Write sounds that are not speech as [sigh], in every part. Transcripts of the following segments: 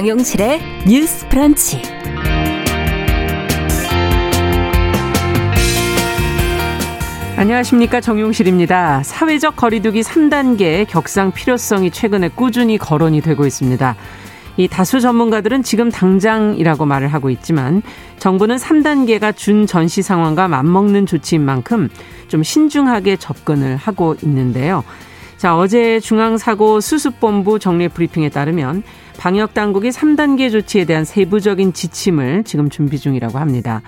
정용실의 뉴스 프런치. 안녕하십니까 정용실입니다. 사회적 거리두기 3단계 격상 필요성이 최근에 꾸준히 거론이 되고 있습니다. 이 다수 전문가들은 지금 당장이라고 말을 하고 있지만 정부는 3단계가 준 전시 상황과 맞먹는 조치인 만큼 좀 신중하게 접근을 하고 있는데요. 자, 어제 중앙사고 수습본부 정례 브리핑에 따르면 방역 당국이 3단계 조치에 대한 세부적인 지침을 지금 준비 중이라고 합니다.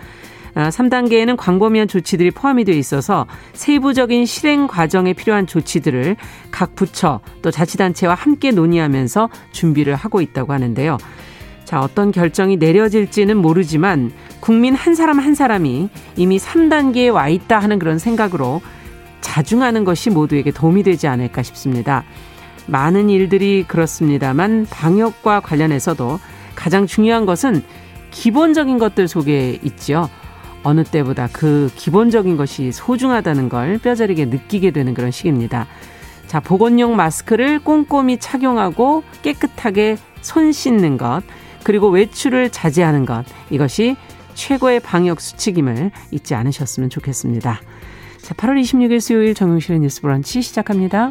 3단계에는 아, 광범위한 조치들이 포함이 되어 있어서 세부적인 실행 과정에 필요한 조치들을 각 부처 또 자치단체와 함께 논의하면서 준비를 하고 있다고 하는데요. 자, 어떤 결정이 내려질지는 모르지만 국민 한 사람 한 사람이 이미 3단계에 와 있다 하는 그런 생각으로 자중하는 것이 모두에게 도움이 되지 않을까 싶습니다. 많은 일들이 그렇습니다만 방역과 관련해서도 가장 중요한 것은 기본적인 것들 속에 있죠. 어느 때보다 그 기본적인 것이 소중하다는 걸 뼈저리게 느끼게 되는 그런 시기입니다. 자, 보건용 마스크를 꼼꼼히 착용하고 깨끗하게 손 씻는 것, 그리고 외출을 자제하는 것, 이것이 최고의 방역 수칙임을 잊지 않으셨으면 좋겠습니다. 자, 8월 26일 수요일 정용실의 뉴스 브런치 시작합니다.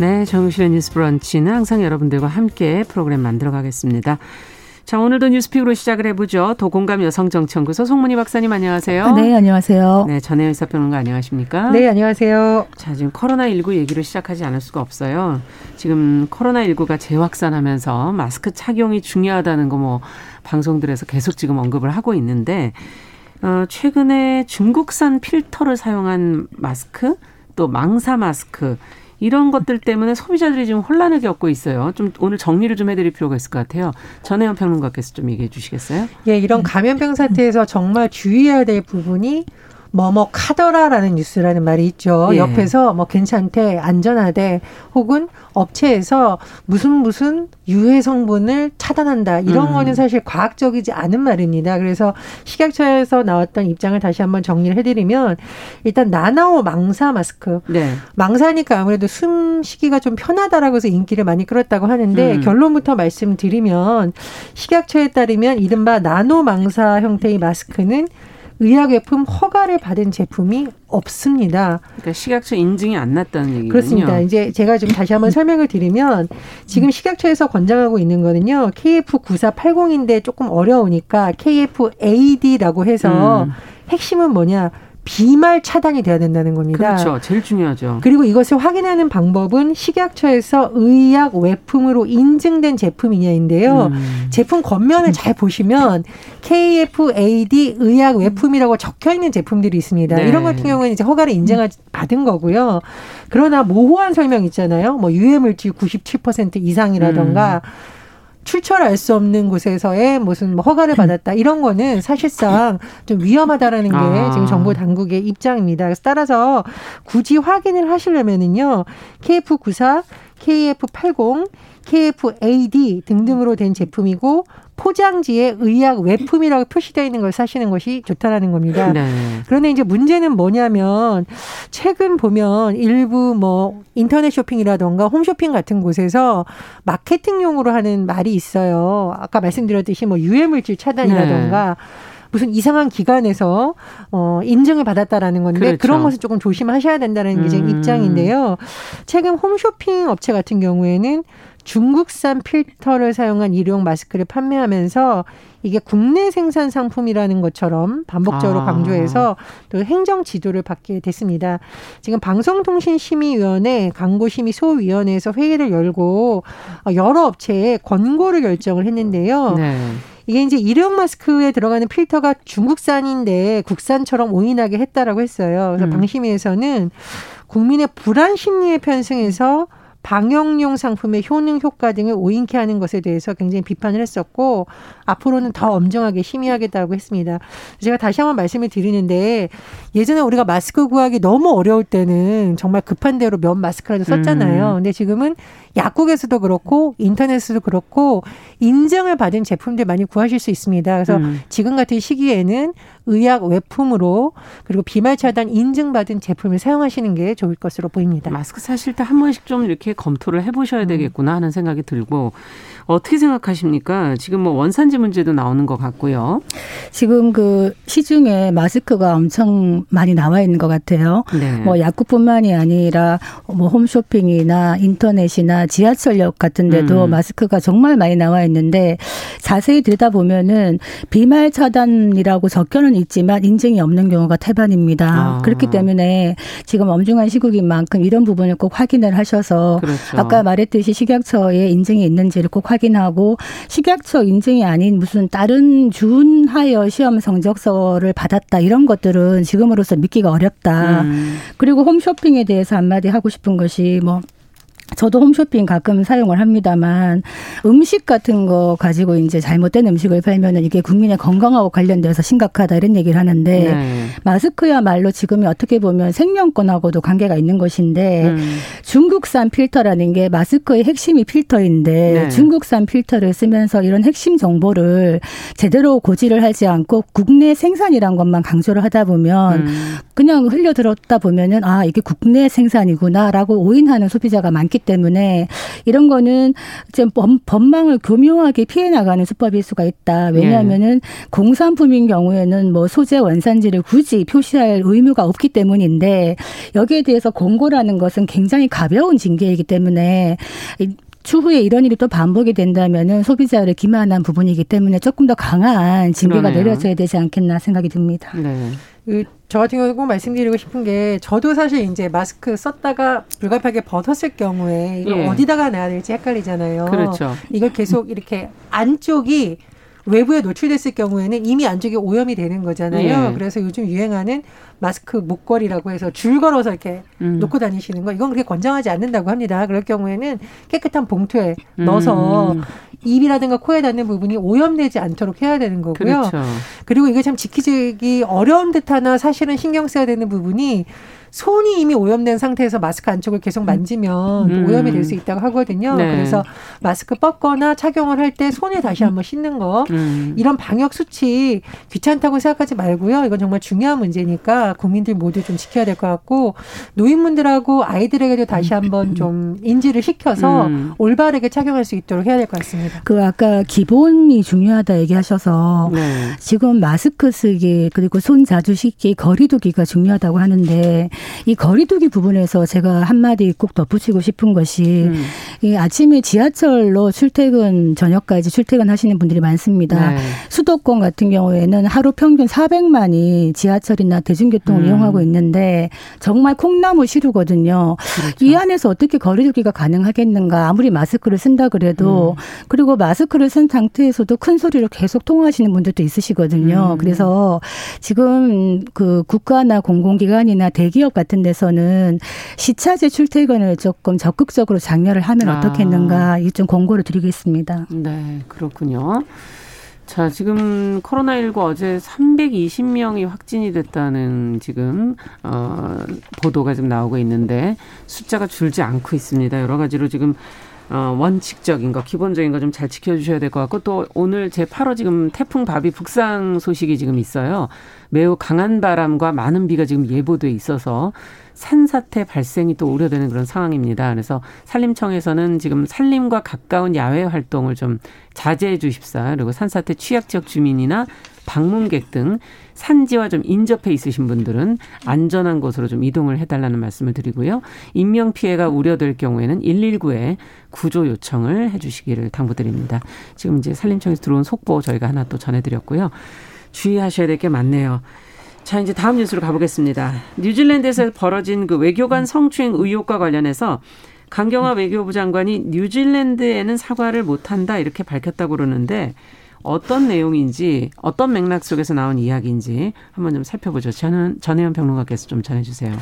네, 정실의 뉴스 브런치는 항상 여러분들과 함께 프로그램 만들어 가겠습니다. 자, 오늘도 뉴스픽으로 시작을 해보죠. 도공감 여성정치연구소 송문희 박사님 안녕하세요. 네, 안녕하세요. 네, 전혜연 의사평론가 안녕하십니까? 네, 안녕하세요. 자, 지금 코로나19 얘기를 시작하지 않을 수가 없어요. 지금 코로나19가 재확산하면서 마스크 착용이 중요하다는 거 뭐 방송들에서 계속 지금 언급을 하고 있는데, 어, 최근에 중국산 필터를 사용한 마스크, 또 망사 마스크, 이런 것들 때문에 소비자들이 지금 혼란을 겪고 있어요. 좀 오늘 정리를 좀 해드릴 필요가 있을 것 같아요. 전혜연 평론가께서 좀 얘기해 주시겠어요? 예, 이런 감염병 사태에서 정말 주의해야 될 부분이 뭐뭐 카더라라는 뉴스라는 말이 있죠. 예. 옆에서 뭐 괜찮대, 안전하대, 혹은 업체에서 무슨 무슨 유해 성분을 차단한다. 이런 음. 거는 사실 과학적이지 않은 말입니다. 그래서 식약처에서 나왔던 입장을 다시 한번 정리를 해드리면 일단 나나오 망사 마스크. 네. 망사니까 아무래도 숨쉬기가 좀 편하다라고 해서 인기를 많이 끌었다고 하는데 음. 결론부터 말씀드리면 식약처에 따르면 이른바 나노 망사 형태의 마스크는 의약외품 허가를 받은 제품이 없습니다. 그러니까 식약처 인증이 안 났다는 얘기군요. 그렇습니다. 이제 제가 좀 다시 한번 설명을 드리면 지금 식약처에서 권장하고 있는 거는요. KF9480인데 조금 어려우니까 KFAD라고 해서 음. 핵심은 뭐냐? 비말 차단이 돼야 된다는 겁니다. 그렇죠. 제일 중요하죠. 그리고 이것을 확인하는 방법은 식약처에서 의약 외품으로 인증된 제품이냐인데요. 음. 제품 겉면을 잘 보시면 KFAD 의약 외품이라고 적혀 있는 제품들이 있습니다. 네. 이런 같은 경우는 이제 허가를 인증을 받은 거고요. 그러나 모호한 설명 있잖아요. 뭐 유해 물질 97% 이상이라던가 음. 출처를 알 수 없는 곳에서의 무슨 뭐 허가를 받았다 이런 거는 사실상 좀 위험하다라는 게 아. 지금 정부 당국의 입장입니다. 그래서 따라서 굳이 확인을 하시려면은요 KF94, KF80, KFAD 등등으로 된 제품이고 포장지에 의약 외품이라고 표시되어 있는 걸 사시는 것이 좋다라는 겁니다. 네. 그런데 이제 문제는 뭐냐면 최근 보면 일부 뭐 인터넷 쇼핑이라던가 홈쇼핑 같은 곳에서 마케팅용으로 하는 말이 있어요. 아까 말씀드렸듯이 뭐 유해물질 차단이라던가 네. 무슨 이상한 기관에서 어 인증을 받았다라는 건데 그렇죠. 그런 것을 조금 조심하셔야 된다는 게제 음. 입장인데요. 최근 홈쇼핑 업체 같은 경우에는 중국산 필터를 사용한 일용 마스크를 판매하면서 이게 국내 생산 상품이라는 것처럼 반복적으로 아. 강조해서 또 행정 지도를 받게 됐습니다. 지금 방송통신심의위원회 광고심의소위원회에서 회의를 열고 여러 업체에 권고를 결정을 했는데요. 네. 이게 이제 일회용 마스크에 들어가는 필터가 중국산인데 국산처럼 오인하게 했다라고 했어요. 그래서 음. 방심위에서는 국민의 불안 심리에 편승해서 방역용 상품의 효능 효과 등을 오인케 하는 것에 대해서 굉장히 비판을 했었고 앞으로는 더 엄정하게 심의하겠다고 했습니다. 제가 다시 한번 말씀을 드리는데 예전에 우리가 마스크 구하기 너무 어려울 때는 정말 급한 대로 면 마스크라도 썼잖아요. 음. 근데 지금은 약국에서도 그렇고 인터넷에서도 그렇고 인증을 받은 제품들 많이 구하실 수 있습니다. 그래서 음. 지금 같은 시기에는 의약 외품으로 그리고 비말 차단 인증받은 제품을 사용하시는 게 좋을 것으로 보입니다. 마스크 사실 때 한 번씩 좀 이렇게 검토를 해보셔야 음. 되겠구나 하는 생각이 들고 어떻게 생각하십니까? 지금 뭐 원산지 문제도 나오는 것 같고요. 지금 그 시중에 마스크가 엄청 많이 나와 있는 것 같아요. 네. 뭐 약국뿐만이 아니라 뭐 홈쇼핑이나 인터넷이나 지하철역 같은 데도 음. 마스크가 정말 많이 나와 있는데 자세히 들다 보면은 비말 차단이라고 적혀는 있지만 인증이 없는 경우가 태반입니다. 아. 그렇기 때문에 지금 엄중한 시국인 만큼 이런 부분을 꼭 확인을 하셔서 그렇죠. 아까 말했듯이 식약처에 인증이 있는지를 꼭 확인 하고 식약처 인증이 아닌 무슨 다른 준하여 시험 성적서를 받았다 이런 것들은 지금으로서 믿기가 어렵다. 음. 그리고 홈쇼핑에 대해서 한마디 하고 싶은 것이 뭐 저도 홈쇼핑 가끔 사용을 합니다만 음식 같은 거 가지고 이제 잘못된 음식을 팔면은 이게 국민의 건강하고 관련돼서 심각하다 이런 얘기를 하는데 네. 마스크야말로 지금이 어떻게 보면 생명권하고도 관계가 있는 것인데 음. 중국산 필터라는 게 마스크의 핵심이 필터인데 네. 중국산 필터를 쓰면서 이런 핵심 정보를 제대로 고지를 하지 않고 국내 생산이란 것만 강조를 하다 보면 음. 그냥 흘려 들었다 보면은 아 이게 국내 생산이구나라고 오인하는 소비자가 많기 때문에 이런 거는 이제 법망을 교묘하게 피해 나가는 수법일 수가 있다. 왜냐하면은 네. 공산품인 경우에는 뭐 소재 원산지를 굳이 표시할 의무가 없기 때문인데 여기에 대해서 공고라는 것은 굉장히 가벼운 징계이기 때문에 추후에 이런 일이 또 반복이 된다면은 소비자를 기만한 부분이기 때문에 조금 더 강한 징계가 그러네요. 내려져야 되지 않겠나 생각이 듭니다. 네. 그, 저 같은 경우 꼭 말씀드리고 싶은 게 저도 사실 이제 마스크 썼다가 불가피하게 벗었을 경우에 이걸 예. 어디다가 놔야 될지 헷갈리잖아요. 그렇죠. 이걸 계속 이렇게 안쪽이 외부에 노출됐을 경우에는 이미 안쪽에 오염이 되는 거잖아요. 예. 그래서 요즘 유행하는 마스크 목걸이라고 해서 줄 걸어서 이렇게 음. 놓고 다니시는 거 이건 그렇게 권장하지 않는다고 합니다. 그럴 경우에는 깨끗한 봉투에 음. 넣어서 입이라든가 코에 닿는 부분이 오염되지 않도록 해야 되는 거고요. 그렇죠. 그리고 이게 참 지키기 어려운 듯하나 사실은 신경 써야 되는 부분이 손이 이미 오염된 상태에서 마스크 안쪽을 계속 만지면 음. 오염이 될 수 있다고 하거든요. 네. 그래서 마스크 뻗거나 착용을 할 때 손에 다시 한번 씻는 거 음. 이런 방역 수칙 귀찮다고 생각하지 말고요. 이건 정말 중요한 문제니까 국민들 모두 좀 지켜야 될 것 같고 노인분들하고 아이들에게도 다시 한번 좀 인지를 시켜서 음. 올바르게 착용할 수 있도록 해야 될 것 같습니다. 그 아까 기본이 중요하다 얘기하셔서 네. 지금 마스크 쓰기 그리고 손 자주 씻기 거리두기가 중요하다고 하는데 이 거리두기 부분에서 제가 한마디 꼭 덧붙이고 싶은 것이 음. 이 아침에 지하철로 출퇴근 저녁까지 출퇴근하시는 분들이 많습니다. 네. 수도권 같은 경우에는 하루 평균 400만이 지하철이나 대중교통을 음. 이용하고 있는데 정말 콩나무 시루거든요. 그렇죠. 이 안에서 어떻게 거리두기가 가능하겠는가? 아무리 마스크를 쓴다 그래도 음. 그리고 마스크를 쓴 상태에서도 큰 소리로 계속 통화하시는 분들도 있으시거든요. 음. 그래서 지금 그 국가나 공공기관이나 대기업 기업 같은 데서는 시차제 출퇴근을 조금 적극적으로 장려를 하면 아. 어떻겠는가 이좀 공고를 드리겠습니다. 네, 그렇군요. 자, 지금 코로나19 어제 320명이 확진이 됐다는 지금, 어, 보도가 지금 나오고 있는데 숫자가 줄지 않고 있습니다. 여러 가지로 지금 어, 원칙적인 거, 기본적인 거 좀 잘 지켜주셔야 될 것 같고 또 오늘 제 8호 지금 태풍 바비 북상 소식이 지금 있어요. 매우 강한 바람과 많은 비가 지금 예보돼 있어서 산사태 발생이 또 우려되는 그런 상황입니다. 그래서 산림청에서는 지금 산림과 가까운 야외 활동을 좀 자제해 주십사. 그리고 산사태 취약 지역 주민이나 방문객 등 산지와 좀 인접해 있으신 분들은 안전한 곳으로 좀 이동을 해달라는 말씀을 드리고요. 인명 피해가 우려될 경우에는 119에 구조 요청을 해주시기를 당부드립니다. 지금 이제 산림청에서 들어온 속보 저희가 하나 또 전해드렸고요. 주의하셔야 될 게 많네요. 자, 이제 다음 뉴스로 가보겠습니다. 뉴질랜드에서 벌어진 그 외교관 성추행 의혹과 관련해서 강경화 외교부 장관이 뉴질랜드에는 사과를 못한다 이렇게 밝혔다고 그러는데 어떤 내용인지 어떤 맥락 속에서 나온 이야기인지 한번 좀 살펴보죠. 저는 전혜연 평론가께서 좀 전해주세요.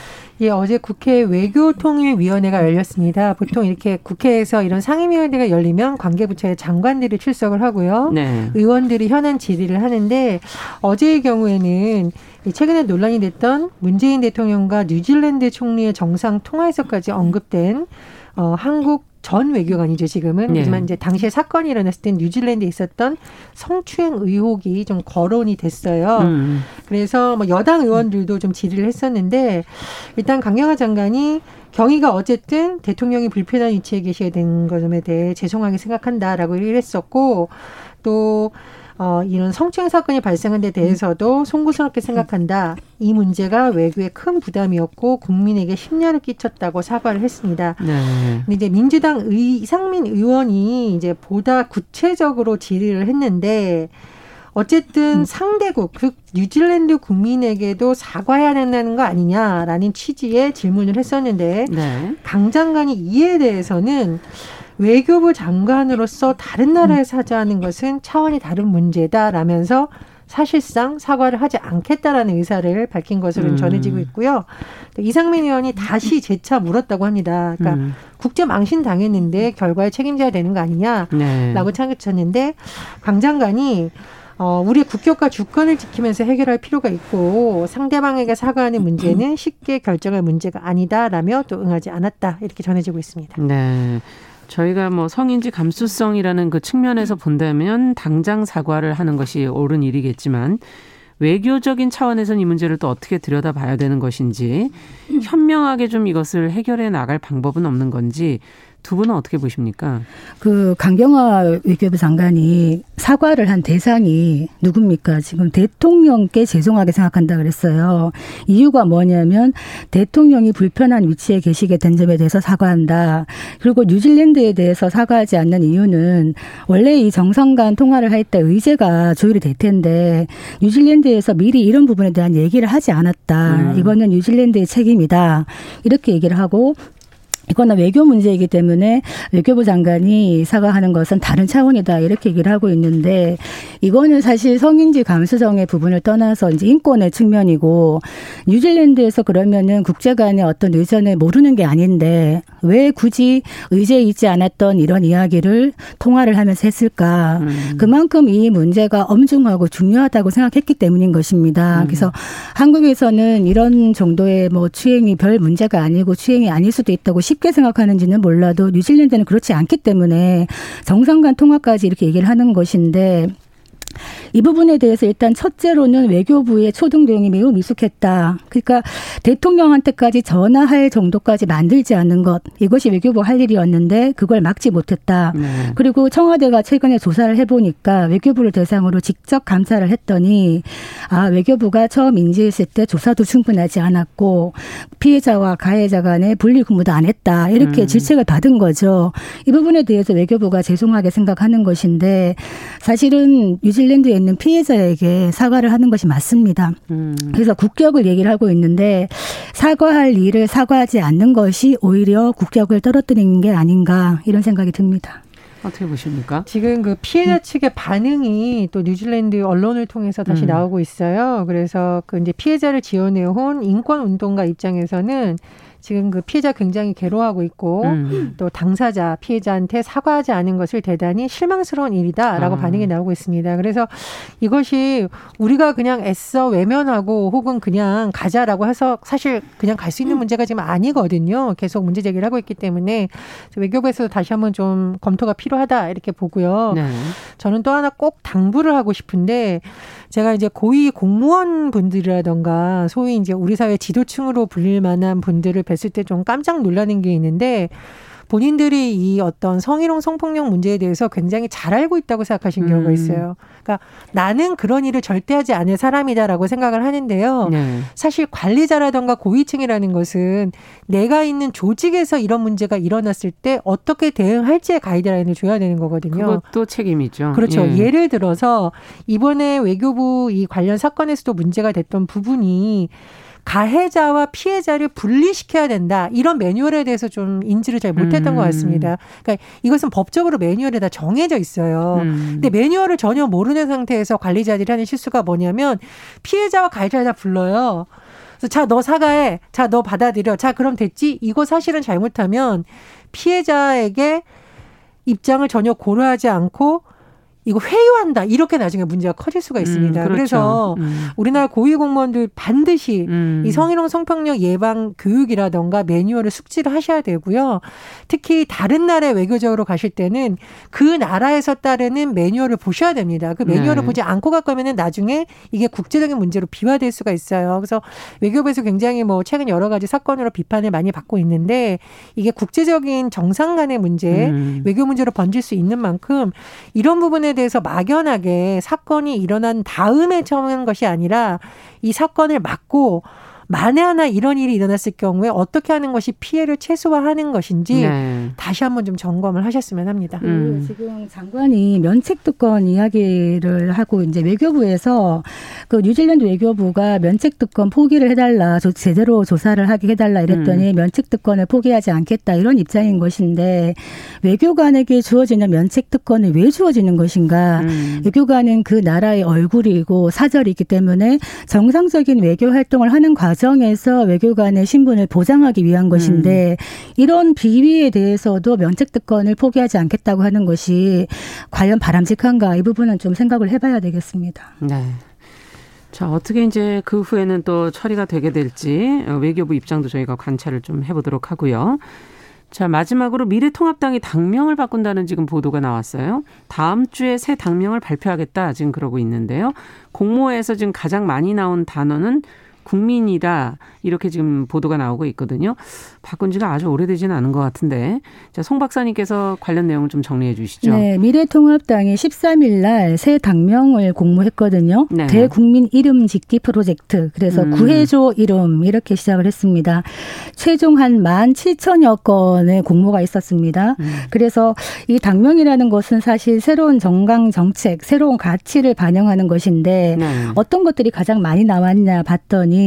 예, 어제 국회 외교통일위원회가 열렸습니다. 보통 이렇게 국회에서 이런 상임위원회가 열리면 관계부처의 장관들이 출석을 하고요. 네. 의원들이 현안 질의를 하는데 어제의 경우에는 최근에 논란이 됐던 문재인 대통령과 뉴질랜드 총리의 정상 통화에서까지 언급된 어, 한국 전 외교관이죠 지금은 네. 하지만 이제 당시에 사건이 일어났을 때 뉴질랜드에 있었던 성추행 의혹이 좀 거론이 됐어요. 음. 그래서 뭐 여당 의원들도 좀 질의를 했었는데 일단 강경화 장관이 경위가 어쨌든 대통령이 불편한 위치에 계시게 된 것에 대해 죄송하게 생각한다라고 얘기를 했었고 또 어, 이런 성추행 사건이 발생한 데 대해서도 송구스럽게 생각한다. 이 문제가 외교에 큰 부담이었고 국민에게 심려를 끼쳤다고 사과를 했습니다. 네. 근데 이제 민주당 의, 이상민 의원이 이제 보다 구체적으로 질의를 했는데 어쨌든 음. 상대국, 그 뉴질랜드 국민에게도 사과해야 된다는 거 아니냐라는 취지의 질문을 했었는데 네. 강 장관이 이에 대해서는 외교부 장관으로서 다른 나라에 사죄하는 것은 차원이 다른 문제다라면서 사실상 사과를 하지 않겠다라는 의사를 밝힌 것으로 음. 전해지고 있고요. 이상민 의원이 다시 재차 물었다고 합니다. 그러니까 음. 국제 망신 당했는데 결과에 책임져야 되는 거 아니냐라고 네. 차겠쳤는데 강 장관이 어, 우리의 국격과 주권을 지키면서 해결할 필요가 있고 상대방에게 사과하는 문제는 쉽게 결정할 문제가 아니다라며 또 응하지 않았다 이렇게 전해지고 있습니다. 네. 저희가 뭐 성인지 감수성이라는 그 측면에서 본다면 당장 사과를 하는 것이 옳은 일이겠지만 외교적인 차원에서는 이 문제를 또 어떻게 들여다봐야 되는 것인지 현명하게 좀 이것을 해결해 나갈 방법은 없는 건지 두 분은 어떻게 보십니까? 그 강경화 외교부 장관이 사과를 한 대상이 누굽니까? 지금 대통령께 죄송하게 생각한다 그랬어요. 이유가 뭐냐면 대통령이 불편한 위치에 계시게 된 점에 대해서 사과한다. 그리고 뉴질랜드에 대해서 사과하지 않는 이유는 원래 이 정상 간 통화를 할 때 의제가 조율이 될 텐데 뉴질랜드에서 미리 이런 부분에 대한 얘기를 하지 않았다. 음. 이거는 뉴질랜드의 책임이다. 이렇게 얘기를 하고 이거는 외교 문제이기 때문에 외교부 장관이 사과하는 것은 다른 차원이다 이렇게 얘기를 하고 있는데 이거는 사실 성인지 감수성의 부분을 떠나서 이제 인권의 측면이고 뉴질랜드에서 그러면은 국제 간의 어떤 의전을 모르는 게 아닌데 왜 굳이 의제에 있지 않았던 이런 이야기를 통화를 하면서 했을까? 음. 그만큼 이 문제가 엄중하고 중요하다고 생각했기 때문인 것입니다. 음. 그래서 한국에서는 이런 정도의 뭐 추행이 별 문제가 아니고 추행이 아닐 수도 있다고 쉽게 생각하는지는 몰라도 뉴질랜드는 그렇지 않기 때문에 정상 간 통화까지 이렇게 얘기를 하는 것인데 이 부분에 대해서 일단 첫째로는 외교부의 초등 대응이 매우 미숙했다. 그러니까 대통령한테까지 전화할 정도까지 만들지 않는 것 이것이 외교부 할 일이었는데 그걸 막지 못했다. 네. 그리고 청와대가 최근에 조사를 해보니까 외교부를 대상으로 직접 감사를 했더니 아 외교부가 처음 인지했을 때 조사도 충분하지 않았고 피해자와 가해자 간의 분리 근무도 안 했다 이렇게 음. 질책을 받은 거죠. 이 부분에 대해서 외교부가 죄송하게 생각하는 것인데 사실은 뉴질 랜드에 있는 피해자에게 사과를 하는 것이 맞습니다. 음. 그래서 국격을 얘기를 하고 있는데 사과할 일을 사과하지 않는 것이 오히려 국격을 떨어뜨리는 게 아닌가 이런 생각이 듭니다. 어떻게 보십니까? 지금 그 피해자 음. 측의 반응이 또 뉴질랜드 언론을 통해서 다시 음. 나오고 있어요. 그래서 그 이제 피해자를 지원해온 인권 운동가 입장에서는 지금 그 피해자 굉장히 괴로워하고 있고 음. 또 당사자 피해자한테 사과하지 않은 것을 대단히 실망스러운 일이다라고 아. 반응이 나오고 있습니다. 그래서 이것이 우리가 그냥 애써 외면하고 혹은 그냥 가자라고 해서 사실 그냥 갈 수 있는 음. 문제가 지금 아니거든요. 계속 문제 제기를 하고 있기 때문에 외교부에서 다시 한번 좀 검토가 필요하다 이렇게 보고요. 네. 저는 또 하나 꼭 당부를 하고 싶은데 제가 이제 고위 공무원 분들이라던가 소위 이제 우리 사회 지도층으로 불릴 만한 분들을 뵀을 때 좀 깜짝 놀라는 게 있는데 본인들이 이 어떤 성희롱 성폭력 문제에 대해서 굉장히 잘 알고 있다고 생각하신 음. 경우가 있어요. 그러니까 나는 그런 일을 절대 하지 않을 사람이다라고 생각을 하는데요. 네. 사실 관리자라던가 고위층이라는 것은 내가 있는 조직에서 이런 문제가 일어났을 때 어떻게 대응할지의 가이드라인을 줘야 되는 거거든요. 그것도 책임이죠. 그렇죠. 예. 를 들어서 이번에 외교부 이 관련 사건에서도 문제가 됐던 부분이 가해자와 피해자를 분리시켜야 된다. 이런 매뉴얼에 대해서 좀 인지를 잘 못했던 음. 것 같습니다. 그러니까 이것은 법적으로 매뉴얼에 다 정해져 있어요. 음. 근데 매뉴얼을 전혀 모르는 상태에서 관리자들이 하는 실수가 뭐냐면 피해자와 가해자를 다 불러요. 그래서 자, 너 사과해. 자, 너 받아들여. 자, 그럼 됐지? 이거 사실은 잘못하면 피해자에게 입장을 전혀 고려하지 않고 이거 회유한다 이렇게 나중에 문제가 커질 수가 있습니다. 음, 그렇죠. 그래서 음. 우리나라 고위 공무원들 반드시 음. 이 성희롱 성폭력 예방 교육이라던가 매뉴얼을 숙지를 하셔야 되고요. 특히 다른 나라에 외교적으로 가실 때는 그 나라에서 따르는 매뉴얼을 보셔야 됩니다. 그 매뉴얼을 네. 보지 않고 갈 거면은 나중에 이게 국제적인 문제로 비화될 수가 있어요. 그래서 외교부에서 굉장히 뭐 최근 여러 가지 사건으로 비판을 많이 받고 있는데 이게 국제적인 정상 간의 문제, 음. 외교 문제로 번질 수 있는 만큼 이런 부분에 대해서 막연하게 사건이 일어난 다음에 처음 하는 것이 아니라 이 사건을 막고 만에 하나 이런 일이 일어났을 경우에 어떻게 하는 것이 피해를 최소화하는 것인지 네. 다시 한번 좀 점검을 하셨으면 합니다. 음. 지금 장관이 면책특권 이야기를 하고 이제 외교부에서 그 뉴질랜드 외교부가 면책특권 포기를 해달라, 제대로 조사를 하게 해달라 이랬더니 음. 면책특권을 포기하지 않겠다 이런 입장인 것인데 외교관에게 주어지는 면책특권이 왜 주어지는 것인가? 음. 외교관은 그 나라의 얼굴이고 사절이기 때문에 정상적인 외교 활동을 하는 과정 과정에서 외교관의 신분을 보장하기 위한 것인데 음. 이런 비위에 대해서도 면책 특권을 포기하지 않겠다고 하는 것이 과연 바람직한가 이 부분은 좀 생각을 해봐야 되겠습니다. 네. 자, 어떻게 이제 그 후에는 또 처리가 되게 될지 어, 외교부 입장도 저희가 관찰을 좀 해보도록 하고요. 자, 마지막으로 미래통합당이 당명을 바꾼다는 지금 보도가 나왔어요. 다음 주에 새 당명을 발표하겠다 지금 그러고 있는데요. 공모에서 지금 가장 많이 나온 단어는 국민이다 이렇게 지금 보도가 나오고 있거든요. 바꾼 지가 아주 오래되지는 않은 것 같은데 자, 송 박사님께서 관련 내용을 좀 정리해 주시죠. 네, 미래통합당이 13일 날 새 당명을 공모했거든요. 네. 대국민 이름 짓기 프로젝트. 그래서 음. 구해줘 이름 이렇게 시작을 했습니다. 최종 한 17,000여 건의 공모가 있었습니다. 음. 그래서 이 당명이라는 것은 사실 새로운 정강 정책, 새로운 가치를 반영하는 것인데 네. 어떤 것들이 가장 많이 나왔냐 봤더니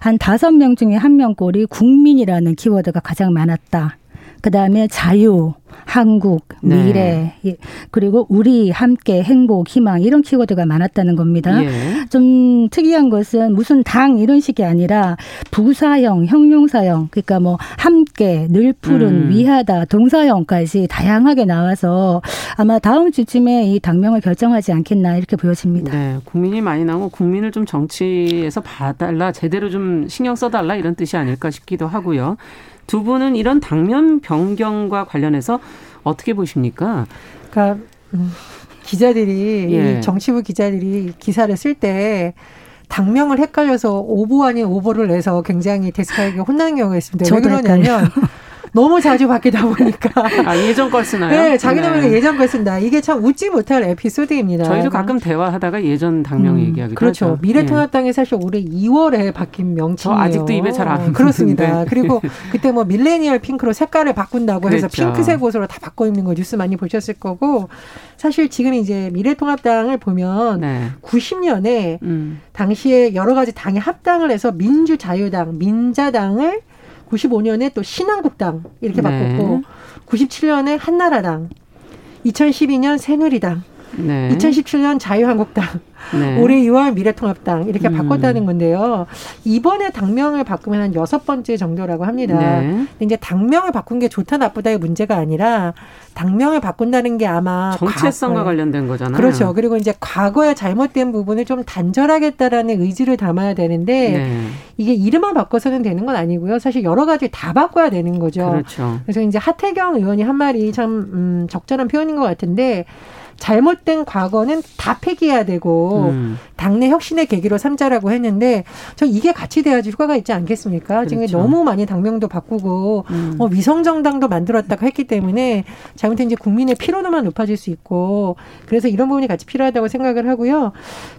한 다섯 명 중에 한 명꼴이 국민이라는 키워드가 가장 많았다. 그 다음에 자유, 한국, 네. 미래, 네. 그리고 우리 함께 행복, 희망 이런 키워드가 많았다는 겁니다. 예. 좀 특이한 것은 무슨 당 이런 식이 아니라 부사형, 형용사형, 그러니까 뭐 함께, 늘 푸른, 음. 위하다, 동사형까지 다양하게 나와서 아마 다음 주쯤에 이 당명을 결정하지 않겠나 이렇게 보여집니다. 네, 국민이 많이 나오고 국민을 좀 정치에서 봐달라, 제대로 좀 신경 써달라 이런 뜻이 아닐까 싶기도 하고요. 두 분은 이런 당면 변경과 관련해서 어떻게 보십니까? 그러니까 음, 기자들이 예. 정치부 기자들이 기사를 쓸때 당명을 헷갈려서 오보 아닌 오보를 내서 굉장히 데스크에게 혼나는 경우가 있습니다. 왜 그러냐면 너무 자주 바뀌다 보니까. [laughs] 아, 예전 걸 쓰나요? 네, 자기도 모르게 네. 예전 걸 쓴다. 이게 참 웃지 못할 에피소드입니다. 저희도 가끔 대화하다가 예전 당명 음, 얘기하기도 그렇죠. 하죠. 미래통합당이 예. 사실 올해 2월에 바뀐 명칭이에요. 아직도 입에 잘 안. 그렇습니다. 그리고 [laughs] 그때 뭐 밀레니얼 핑크로 색깔을 바꾼다고 해서 그렇죠. 핑크색 옷으로 다 바꿔 입는 거 뉴스 많이 보셨을 거고 사실 지금 이제 미래통합당을 보면 네. 90년에 음. 당시에 여러 가지 당이 합당을 해서 민주자유당, 민자당을 95년에 또 신한국당 이렇게 네. 바꿨고 97년에 한나라당, 2012년 새누리당, 네. 2017년 자유한국당, 네. 올해 6월 미래통합당 이렇게 음. 바꿨다는 건데요. 이번에 당명을 바꾸면 한 여섯 번째 정도라고 합니다. 네. 근데 이제 당명을 바꾼 게 좋다 나쁘다의 문제가 아니라 당명을 바꾼다는 게 아마 정체성과 과거에, 관련된 거잖아요. 그렇죠. 그리고 이제 과거에 잘못된 부분을 좀 단절하겠다라는 의지를 담아야 되는데 네. 이게 이름만 바꿔서는 되는 건 아니고요. 사실 여러 가지 다 바꿔야 되는 거죠. 그렇죠. 그래서 이제 하태경 의원이 한 말이 참 음, 적절한 표현인 것 같은데 잘못된 과거는 다 폐기해야 되고 음. 당내 혁신의 계기로 삼자라고 했는데 저 이게 같이 돼야지 효과가 있지 않겠습니까? 그렇죠. 지금 너무 많이 당명도 바꾸고 음. 뭐 위성 정당도 만들었다고 했기 때문에 잘못된 이제 국민의 피로도만 높아질 수 있고 그래서 이런 부분이 같이 필요하다고 생각을 하고요.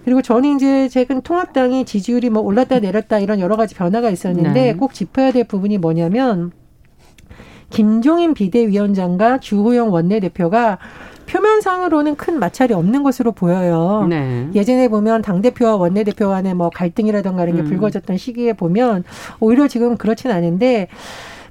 그리고 저는 이제 최근 통합당이 지지율이 뭐 올랐다 내렸다 이런 여러 가지 변화가 있었는데 네. 꼭 짚어야 될 부분이 뭐냐면 김종인 비대위원장과 주호영 원내대표가 표면상으로는 큰 마찰이 없는 것으로 보여요. 네. 예전에 보면 당 대표와 원내 대표 간의 뭐 갈등이라든가 이런 게 음. 불거졌던 시기에 보면 오히려 지금 그렇진 않은데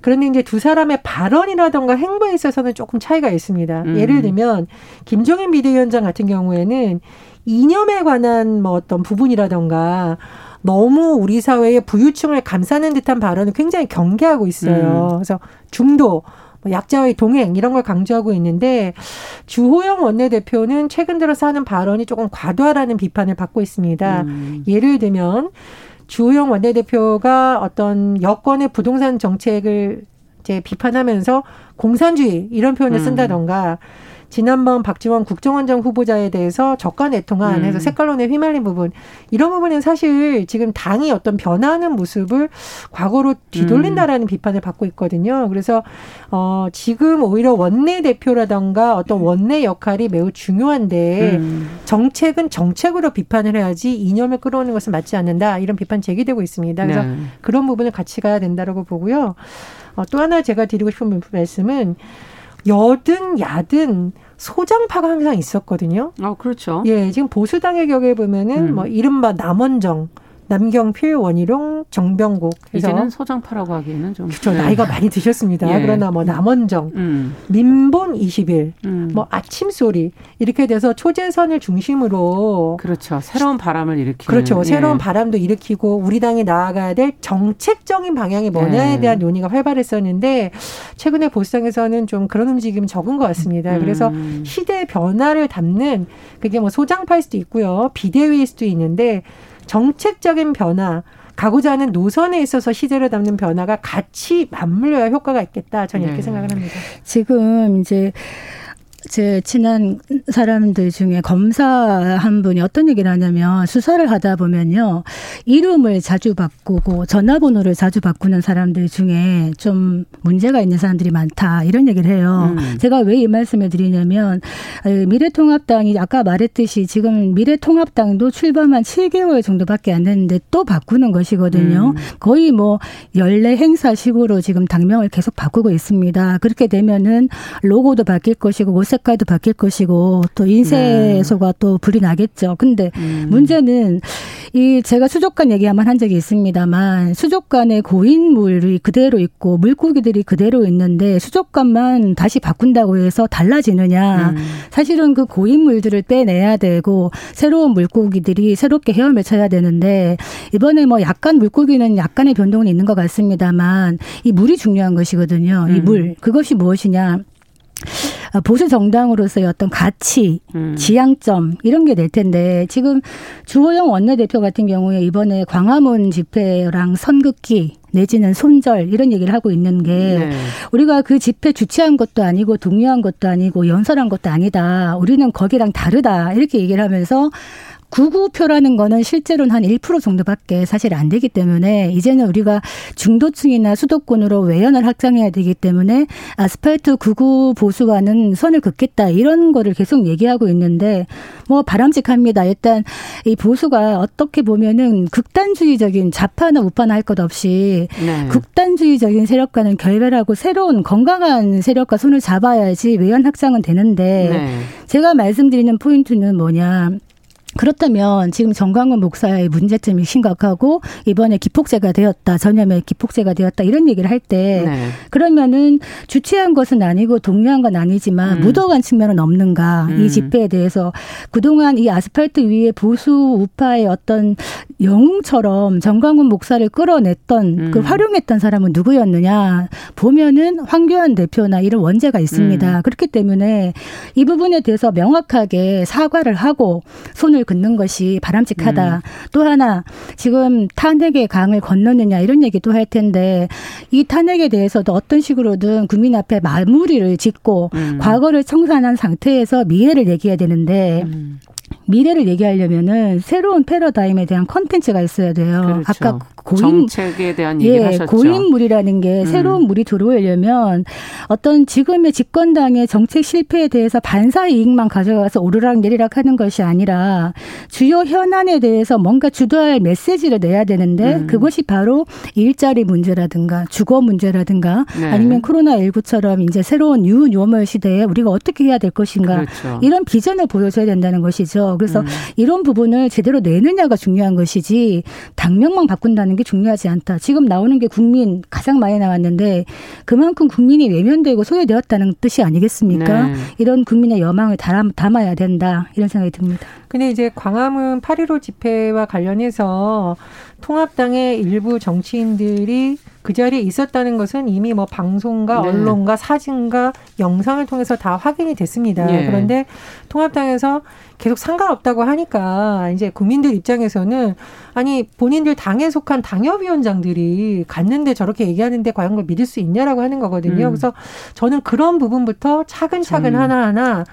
그런데 이제 두 사람의 발언이라던가 행보에 있어서는 조금 차이가 있습니다. 음. 예를 들면 김종인 비대위원장 같은 경우에는 이념에 관한 뭐 어떤 부분이라던가 너무 우리 사회의 부유층을 감싸는 듯한 발언을 굉장히 경계하고 있어요. 음. 그래서 중도 뭐 약자의 동행 이런 걸 강조하고 있는데 주호영 원내대표는 최근 들어서 하는 발언이 조금 과도하다는 비판을 받고 있습니다. 음. 예를 들면 주호영 원내대표가 어떤 여권의 부동산 정책을 이제 비판하면서 공산주의 이런 표현을 음. 쓴다던가 음. 지난번 박지원 국정원장 후보자에 대해서 저가 내통안해서 음. 색깔론에 휘말린 부분 이런 부분은 사실 지금 당이 어떤 변화하는 모습을 과거로 뒤돌린다라는 음. 비판을 받고 있거든요. 그래서 어 지금 오히려 원내 대표라던가 어떤 원내 역할이 매우 중요한데 음. 정책은 정책으로 비판을 해야지 이념을 끌어오는 것은 맞지 않는다 이런 비판 제기되고 있습니다. 그래서 네. 그런 부분을 같이 가야 된다라고 보고요. 어, 또 하나 제가 드리고 싶은 말씀은 여든 야든 소장파가 항상 있었거든요. 아, 그렇죠. 예, 지금 보수당의 경우에 보면은 음. 뭐 이른바 남원정 남경필, 원희룡, 정병국. 이제는 소장파라고 하기에는 좀 그렇죠. 네. 나이가 많이 드셨습니다. 예. 그러나 뭐 남원정, 음. 민본 20일, 음. 뭐 아침 소리 이렇게 돼서 초재선을 중심으로 그렇죠. 새로운 바람을 일으키는 그렇죠. 예. 새로운 바람도 일으키고 우리 당이 나아가야 될 정책적인 방향이 뭐냐에 예. 대한 논의가 활발했었는데 최근에 보수당에서는 좀 그런 움직임이 적은 것 같습니다. 음. 그래서 시대 변화를 담는 그게 뭐 소장파일 수도 있고요. 비대위일 수도 있는데 정책적인 변화, 가고자 하는 노선에 있어서 시대를 담는 변화가 같이 맞물려야 효과가 있겠다. 저는 이렇게 네. 생각을 합니다. 지금 이제 제 친한 사람들 중에 검사 한 분이 어떤 얘기를 하냐면 수사를 하다 보면요. 이름을 자주 바꾸고 전화번호를 자주 바꾸는 사람들 중에 좀 문제가 있는 사람들이 많다. 이런 얘기를 해요. 음. 제가 왜 이 말씀을 드리냐면 미래통합당이 아까 말했듯이 지금 미래통합당도 출범한 7개월 정도밖에 안 됐는데 또 바꾸는 것이거든요. 음. 거의 뭐 연례 행사식으로 지금 당명을 계속 바꾸고 있습니다. 그렇게 되면은 로고도 바뀔 것이고 색깔도 바뀔 것이고 또 인쇄소가 네. 또 불이 나겠죠. 근데 음. 문제는 이 제가 수족관 얘기 한번 한 적이 있습니다만 수족관에 고인물이 그대로 있고 물고기들이 그대로 있는데 수족관만 다시 바꾼다고 해서 달라지느냐. 음. 사실은 그 고인물들을 빼내야 되고 새로운 물고기들이 새롭게 헤엄을 쳐야 되는데 이번에 뭐 약간 물고기는 약간의 변동은 있는 것 같습니다만 이 물이 중요한 것이거든요. 이 음. 물. 그것이 무엇이냐. 아, 보수 정당으로서의 어떤 가치, 음. 지향점 이런 게 될 텐데 지금 주호영 원내대표 같은 경우에 이번에 광화문 집회랑 선긋기 내지는 손절 이런 얘기를 하고 있는 게 네. 우리가 그 집회 주최한 것도 아니고 동료한 것도 아니고 연설한 것도 아니다. 우리는 거기랑 다르다. 이렇게 얘기를 하면서 구구표라는 거는 실제로는 한 1% 정도밖에 사실 안 되기 때문에 이제는 우리가 중도층이나 수도권으로 외연을 확장해야 되기 때문에 아스팔트 구구 보수와는 선을 긋겠다 이런 거를 계속 얘기하고 있는데 뭐 바람직합니다. 일단 이 보수가 어떻게 보면은 극단주의적인 좌파나 우파나 할 것 없이 네. 극단주의적인 세력과는 결별하고 새로운 건강한 세력과 손을 잡아야지 외연 확장은 되는데 네. 제가 말씀드리는 포인트는 뭐냐 그렇다면 지금 정광훈 목사의 문제점이 심각하고 이번에 기폭제가 되었다 전염에 기폭제가 되었다 이런 얘기를 할때 네. 그러면은 주최한 것은 아니고 동료한 건 아니지만 음. 묻어간 측면은 없는가 음. 이 집회에 대해서 그동안 이 아스팔트 위에 보수 우파의 어떤 영웅처럼 정광훈 목사를 끌어냈던 음. 그 활용했던 사람은 누구였느냐 보면은 황교안 대표나 이런 원죄가 있습니다. 음. 그렇기 때문에 이 부분에 대해서 명확하게 사과를 하고 손을 긋는 것이 바람직하다. 음. 또 하나 지금 탄핵의 강을 건너느냐 이런 얘기도 할 텐데 이 탄핵에 대해서도 어떤 식으로든 국민 앞에 마무리를 짓고 음. 과거를 청산한 상태에서 미래를 얘기해야 되는데 음. 미래를 얘기하려면은 새로운 패러다임에 대한 컨텐츠가 있어야 돼요. 그렇죠. 아까 고인 정책에 대한 얘기를 예, 하셨죠. 고인물이라는 게 음. 새로운 물이 들어오려면 어떤 지금의 집권당의 정책 실패에 대해서 반사 이익만 가져가서 오르락 내리락 하는 것이 아니라 주요 현안에 대해서 뭔가 주도할 메시지를 내야 되는데 음. 그것이 바로 일자리 문제라든가 주거 문제라든가 네. 아니면 코로나19처럼 이제 새로운 new normal 시대에 우리가 어떻게 해야 될 것인가 그렇죠. 이런 비전을 보여줘야 된다는 것이죠. 그래서 음. 이런 부분을 제대로 내느냐가 중요한 것이지 당명만 바꾼다는 게 중요하지 않다. 지금 나오는 게 국민 가장 많이 나왔는데 그만큼 국민이 외면되고 소외되었다는 뜻이 아니겠습니까? 네. 이런 국민의 여망을 담아야 된다 이런 생각이 듭니다. 근데 이제 광화문 8.15 집회와 관련해서 통합당의 일부 정치인들이 그 자리에 있었다는 것은 이미 뭐 방송과 네. 언론과 사진과 영상을 통해서 다 확인이 됐습니다. 네. 그런데 통합당에서 계속 상관없다고 하니까 이제 국민들 입장에서는 아니 본인들 당에 속한 당협위원장들이 갔는데 저렇게 얘기하는데 과연 그걸 믿을 수 있냐라고 하는 거거든요. 음. 그래서 저는 그런 부분부터 차근차근 음. 하나하나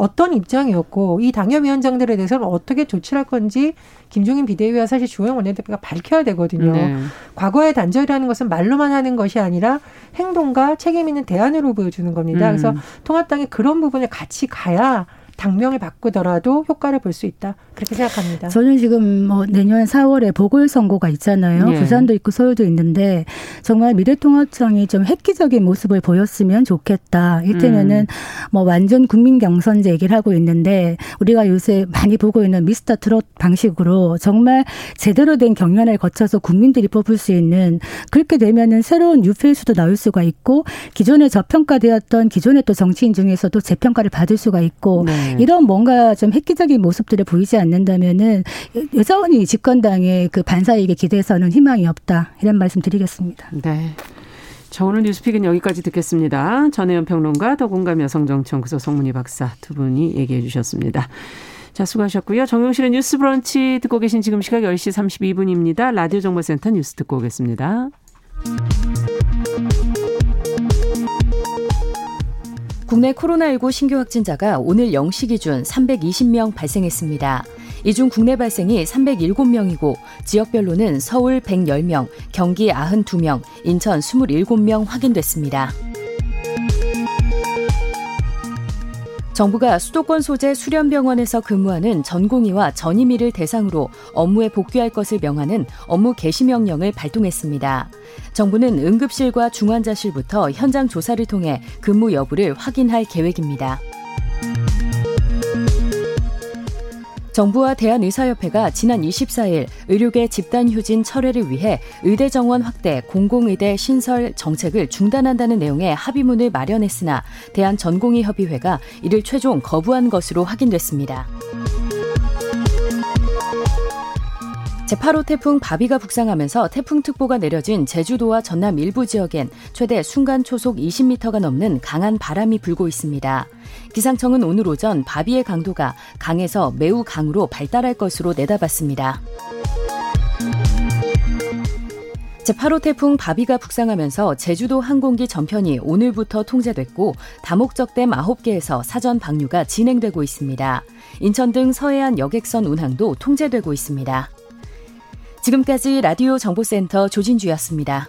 어떤 입장이었고 이 당협위원장들에 대해서는 어떻게 조치를 할 건지 김종인 비대위와 사실 주호영 원내대표가 밝혀야 되거든요. 네. 과거의 단절이라는 것은 말로만 하는 것이 아니라 행동과 책임 있는 대안으로 보여주는 겁니다. 음. 그래서 통합당이 그런 부분을 같이 가야 당명을 바꾸더라도 효과를 볼 수 있다. 그렇게 생각합니다. 저는 지금 뭐 내년 4월에 보궐선거가 있잖아요. 예. 부산도 있고 서울도 있는데 정말 미래통합청이 좀 획기적인 모습을 보였으면 좋겠다. 이를테면은 음. 뭐 완전 국민 경선제 얘기를 하고 있는데 우리가 요새 많이 보고 있는 미스터 트롯 방식으로 정말 제대로 된 경연을 거쳐서 국민들이 뽑을 수 있는 그렇게 되면은 새로운 뉴페이스도 나올 수가 있고 기존에 저평가되었던 기존의 또 정치인 중에서도 재평가를 받을 수가 있고 네. 네. 이런 뭔가 좀 획기적인 모습들을 보이지 않는다면은 여전히 집권당의 그 반사이익에 기대해서는 희망이 없다 이런 말씀 드리겠습니다. 네. 자, 오늘 뉴스픽은 여기까지 듣겠습니다. 전혜연 평론가, 더공감 여성정치연구소 송문희 박사 두 분이 얘기해 주셨습니다. 자, 수고하셨고요. 정용실의 뉴스 브런치 듣고 계신 지금 시각 10시 32분입니다. 라디오 정보센터 뉴스 듣고 오겠습니다. 국내 코로나19 신규 확진자가 오늘 0시 기준 320명 발생했습니다. 이 중 국내 발생이 307명이고 지역별로는 서울 110명, 경기 92명, 인천 27명 확인됐습니다. 정부가 수도권 소재 수련병원에서 근무하는 전공의와 전임의를 대상으로 업무에 복귀할 것을 명하는 업무 개시 명령을 발동했습니다. 정부는 응급실과 중환자실부터 현장 조사를 통해 근무 여부를 확인할 계획입니다. 정부와 대한의사협회가 지난 24일 의료계 집단 휴진 철회를 위해 의대 정원 확대, 공공의대 신설 정책을 중단한다는 내용의 합의문을 마련했으나 대한전공의협의회가 이를 최종 거부한 것으로 확인됐습니다. 제8호 태풍 바비가 북상하면서 태풍특보가 내려진 제주도와 전남 일부 지역엔 최대 순간 초속 20m가 넘는 강한 바람이 불고 있습니다. 기상청은 오늘 오전 바비의 강도가 강에서 매우 강으로 발달할 것으로 내다봤습니다. 제8호 태풍 바비가 북상하면서 제주도 항공기 전편이 오늘부터 통제됐고 다목적댐 9개에서 사전 방류가 진행되고 있습니다. 인천 등 서해안 여객선 운항도 통제되고 있습니다. 지금까지 라디오 정보센터 조진주였습니다.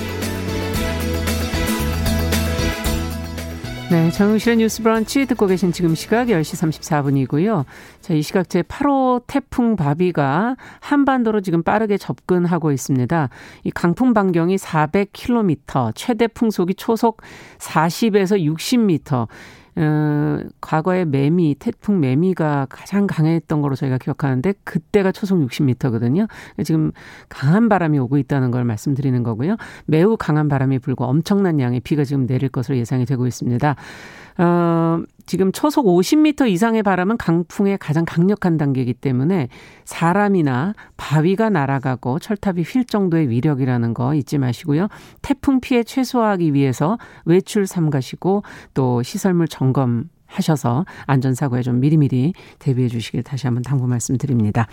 네, 정용실의 뉴스 브런치 듣고 계신 지금 시각 10시 34분이고요. 자, 이 시각 제 8호 태풍 바비가 한반도로 지금 빠르게 접근하고 있습니다. 이 강풍 반경이 400km, 최대 풍속이 초속 40에서 60m. 어, 과거에 매미, 태풍 매미가 가장 강했던 거로 저희가 기억하는데 그때가 초속 60m거든요. 지금 강한 바람이 오고 있다는 걸 말씀드리는 거고요. 매우 강한 바람이 불고 엄청난 양의 비가 지금 내릴 것으로 예상이 되고 있습니다. 어, 지금 초속 50m 이상의 바람은 강풍의 가장 강력한 단계이기 때문에 사람이나 바위가 날아가고 철탑이 휠 정도의 위력이라는 거 잊지 마시고요. 태풍 피해 최소화하기 위해서 외출 삼가시고 또 시설물 점검 하셔서 안전사고에 좀 미리미리 대비해 주시길 다시 한번 당부 말씀드립니다.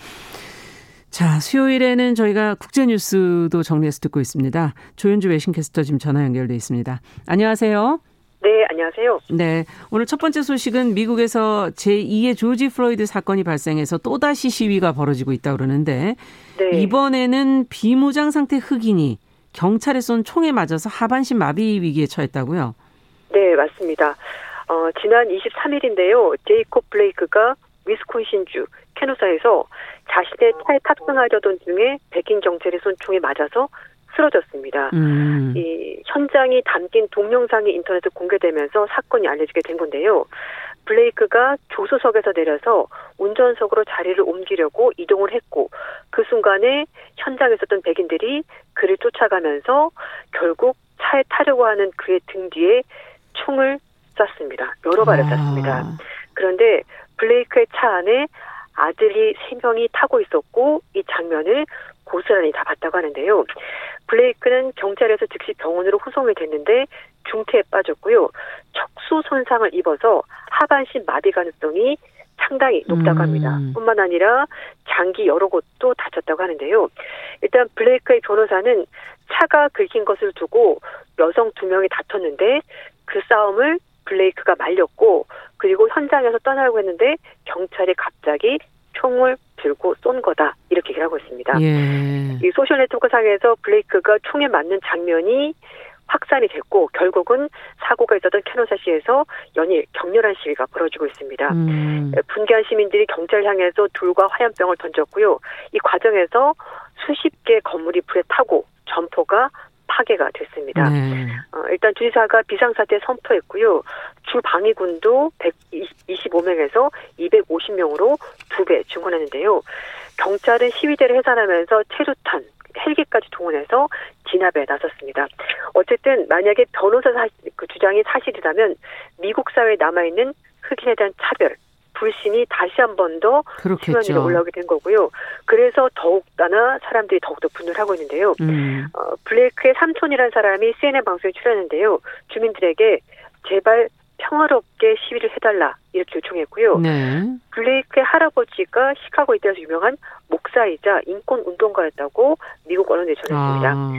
자, 수요일에는 저희가 국제뉴스도 정리해서 듣고 있습니다. 조윤주 외신캐스터 지금 전화 연결돼 있습니다. 안녕하세요. 네, 안녕하세요. 네. 오늘 첫 번째 소식은 미국에서 제2의 조지 플로이드 사건이 발생해서 또다시 시위가 벌어지고 있다 그러는데 네. 이번에는 비무장 상태 흑인이 경찰에 쏜 총에 맞아서 하반신 마비 위기에 처했다고요? 네, 맞습니다. 어, 지난 23일인데요. 제이콥 블레이크가 위스콘신주 캐노사에서 자신의 차에 탑승하려던 중에 백인 경찰의 쏜 총에 맞아서 쓰러졌습니다. 음. 이 현장이 담긴 동영상이 인터넷에 공개되면서 사건이 알려지게 된 건데요. 블레이크가 조수석에서 내려서 운전석으로 자리를 옮기려고 이동을 했고 그 순간에 현장에 있었던 백인들이 그를 쫓아가면서 결국 차에 타려고 하는 그의 등 뒤에 총을 쐈습니다. 여러 발을 아. 쐈습니다. 그런데 블레이크의 차 안에 아들이 세 명이 타고 있었고 이 장면을 고스란히 다 봤다고 하는데요. 블레이크는 경찰에서 즉시 병원으로 후송이 됐는데 중태에 빠졌고요. 척수 손상을 입어서 하반신 마비 가능성이 상당히 높다고 합니다. 음. 뿐만 아니라 장기 여러 곳도 다쳤다고 하는데요. 일단 블레이크의 변호사는 차가 긁힌 것을 두고 여성 두 명이 다퉜는데 그 싸움을 블레이크가 말렸고 그리고 현장에서 떠나려고 했는데 경찰이 갑자기 총을 들고 쏜 거다 이렇게 얘기를 하고 있습니다. 예. 이 소셜 네트워크 상에서 블레이크가 총에 맞는 장면이 확산이 됐고 결국은 사고가 있었던 캐노사시에서 연일 격렬한 시위가 벌어지고 있습니다. 음. 분개한 시민들이 경찰 향해서 둘과 화염병을 던졌고요. 이 과정에서 수십 개 건물이 불에 타고 점포가 파괴가 됐습니다. 네. 어, 일단 주지사가 비상사태 선포했고요. 주 방위군도 125명에서 250명으로 두 배 증원했는데요. 경찰은 시위대를 해산하면서 체류탄, 헬기까지 동원해서 진압에 나섰습니다. 어쨌든 만약에 변호사 사, 그 주장이 사실이라면 미국 사회에 남아있는 흑인에 대한 차별, 불신이 다시 한 번 더 수면 위로 올라오게 된 거고요. 그래서 더욱다나 사람들이 더욱더 분노를 하고 있는데요. 음. 어, 블레이크의 삼촌이라는 사람이 CNN 방송에 출연했는데요. 주민들에게 제발 평화롭게 시위를 해달라 이렇게 요청했고요. 네. 블레이크의 할아버지가 시카고 이때에서 유명한 목사이자 인권 운동가였다고 미국 언론에 전했습니다. 아.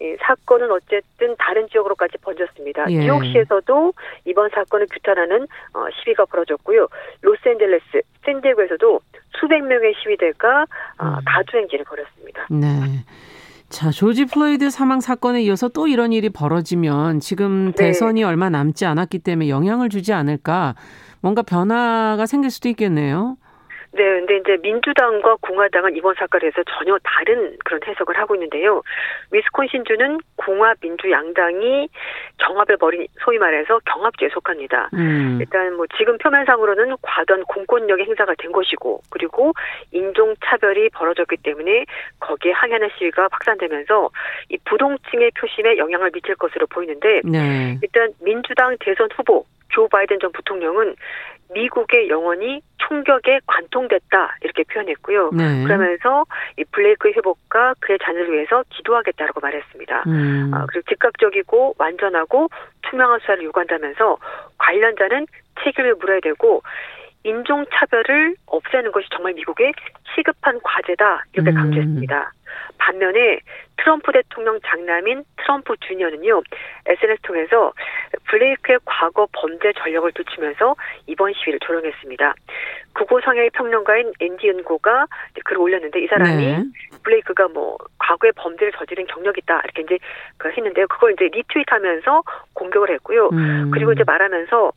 예, 사건은 어쨌든 다른 지역으로까지 번졌습니다. 예. 뉴욕시에서도 이번 사건을 규탄하는 어, 시위가 벌어졌고요. 로스앤젤레스, 샌디에고에서도 수백 명의 시위대가 어, 음. 가두행진을 벌였습니다. 네. 자, 조지 플로이드 사망 사건에 이어서 또 이런 일이 벌어지면 지금 네. 대선이 얼마 남지 않았기 때문에 영향을 주지 않을까 뭔가 변화가 생길 수도 있겠네요. 네, 근데 이제 민주당과 공화당은 이번 사건에서 전혀 다른 그런 해석을 하고 있는데요. 위스콘신주는 공화 민주 양당이 경합을 벌인 소위 말해서 경합주에 속합니다. 음. 일단 뭐 지금 표면상으로는 과도한 공권력의 행사가 된 것이고 그리고 인종 차별이 벌어졌기 때문에 거기에 항의하는 시위가 확산되면서 이 부동층의 표심에 영향을 미칠 것으로 보이는데 네. 일단 민주당 대선 후보 조 바이든 전 부통령은 미국의 영혼이 총격에 관통됐다 이렇게 표현했고요. 네. 그러면서 이 블레이크의 회복과 그의 자녀를 위해서 기도하겠다라고 말했습니다. 음. 어, 그리고 즉각적이고 완전하고 투명한 수사를 요구한다면서 관련자는 책임을 물어야 되고 인종 차별을 없애는 것이 정말 미국의 시급한 과제다 이렇게 음. 강조했습니다. 반면에 트럼프 대통령 장남인 트럼프 주니어는요 SNS 통해서 블레이크의 과거 범죄 전력을 두치면서 이번 시위를 조롱했습니다. 국고성의 평론가인 앤디 은고가 글을 올렸는데 이 사람이 네. 블레이크가 뭐 과거의 범죄를 저지른 경력이 있다 이렇게 이제 그 했는데요. 그걸 이제 리트윗하면서 공격을 했고요. 음. 그리고 이제 말하면서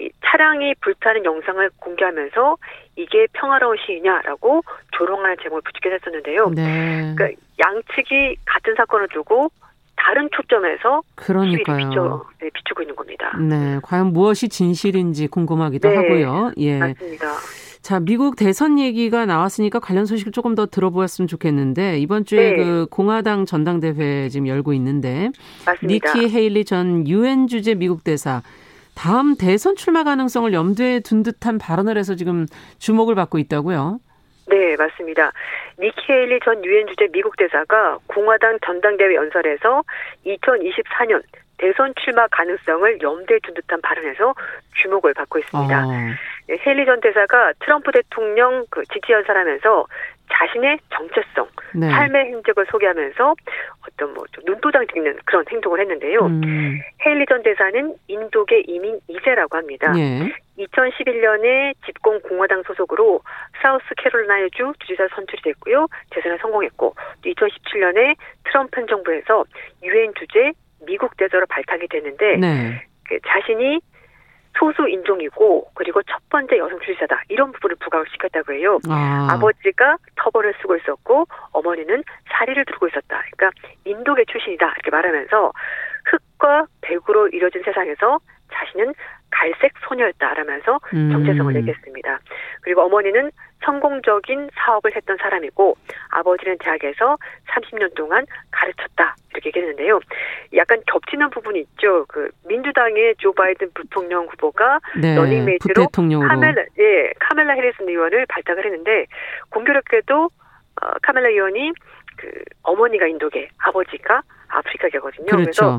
이 차량이 불타는 영상을 공개하면서 이게 평화로운 시위냐라고 조롱하는 제목을 붙이게 했었는데요. 네. 그러니까 양측이 같은 사건을 두고 다른 초점에서 그러니까요. 비춰, 네, 비추고 있는 겁니다. 네, 과연 무엇이 진실인지 궁금하기도 네, 하고요. 예, 맞습니다. 자, 미국 대선 얘기가 나왔으니까 관련 소식을 조금 더 들어보았으면 좋겠는데 이번 주에 네. 그 공화당 전당대회 지금 열고 있는데 맞습니다. 니키 헤일리 전 유엔 주재 미국 대사 다음 대선 출마 가능성을 염두에 둔 듯한 발언을 해서 지금 주목을 받고 있다고요. 네, 맞습니다. 니키 헤일리 전 유엔 주재 미국 대사가 공화당 전당대회 연설에서 2024년 대선 출마 가능성을 염두에 둔 듯한 발언에서 주목을 받고 있습니다. 어. 헤일리 전 대사가 트럼프 대통령 그 지지 연설하면서 자신의 정체성, 네. 삶의 행적을 소개하면서 어떤 뭐좀 눈도장 찍는 그런 행동을 했는데요. 음. 헤일리 전 대사는 인도계 이민 2세라고 합니다. 예. 2011년에 집권 공화당 소속으로 사우스 캐롤라이나주 주지사 선출이 됐고요. 재선에 성공했고 또 2017년에 트럼프 행정부에서 유엔 주재 미국 대사로 발탁이 됐는데 네. 그 자신이 소수 인종이고 그리고 첫 번째 여성 주지사다 이런 부분을 부각을 시켰다고 해요. 아. 버지가 터벌을 쓰고 있었고 어머니는 사리를 들고 있었다. 그러니까 인도계 출신이다 이렇게 말하면서 흑과 백으로 이뤄진 세상에서 자신은 갈색 소녀였다라면서 음. 정체성을 얘기했습니다. 그리고 어머니는 성공적인 사업을 했던 사람이고 아버지는 대학에서 30년 동안 가르쳤다 이렇게 얘기했는데요. 약간 겹치는 부분이 있죠. 그 민주당의 조 바이든 부통령 후보가 네, 러닝메이트로 카멜라 예 카멀라 해리스 의원을 발탁을 했는데 공교롭게도 어, 카멜라 의원이 그 어머니가 인도계 아버지가 아프리카계거든요. 그렇죠. 그래서 예,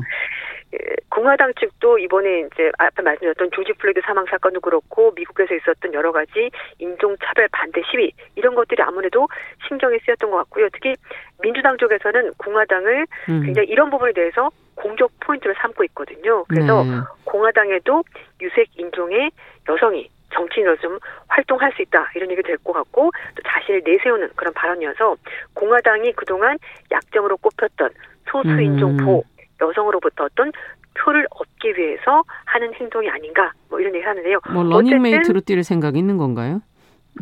공화당 측도 이번에 이제 앞에 말씀드렸던 조지 플로이드 사망 사건도 그렇고 미국에서 있었던 여러 가지 인종차별 반대 시위 이런 것들이 아무래도 신경이 쓰였던 것 같고요. 특히 민주당 쪽에서는 공화당을 음. 굉장히 이런 부분에 대해서 공격 포인트를 삼고 있거든요. 그래서 네. 공화당에도 유색 인종의 여성이 정치인으로 좀 활동할 수 있다 이런 얘기 될것 같고 또 자신을 내세우는 그런 발언이어서 공화당이 그동안 약점으로 꼽혔던 소수인종 음. 보호 여성으로부터 어떤 표를 얻기 위해서 하는 행동이 아닌가 뭐 이런 얘기를 하는데요. 뭐 러닝메이트로 뛸 생각이 있는 건가요?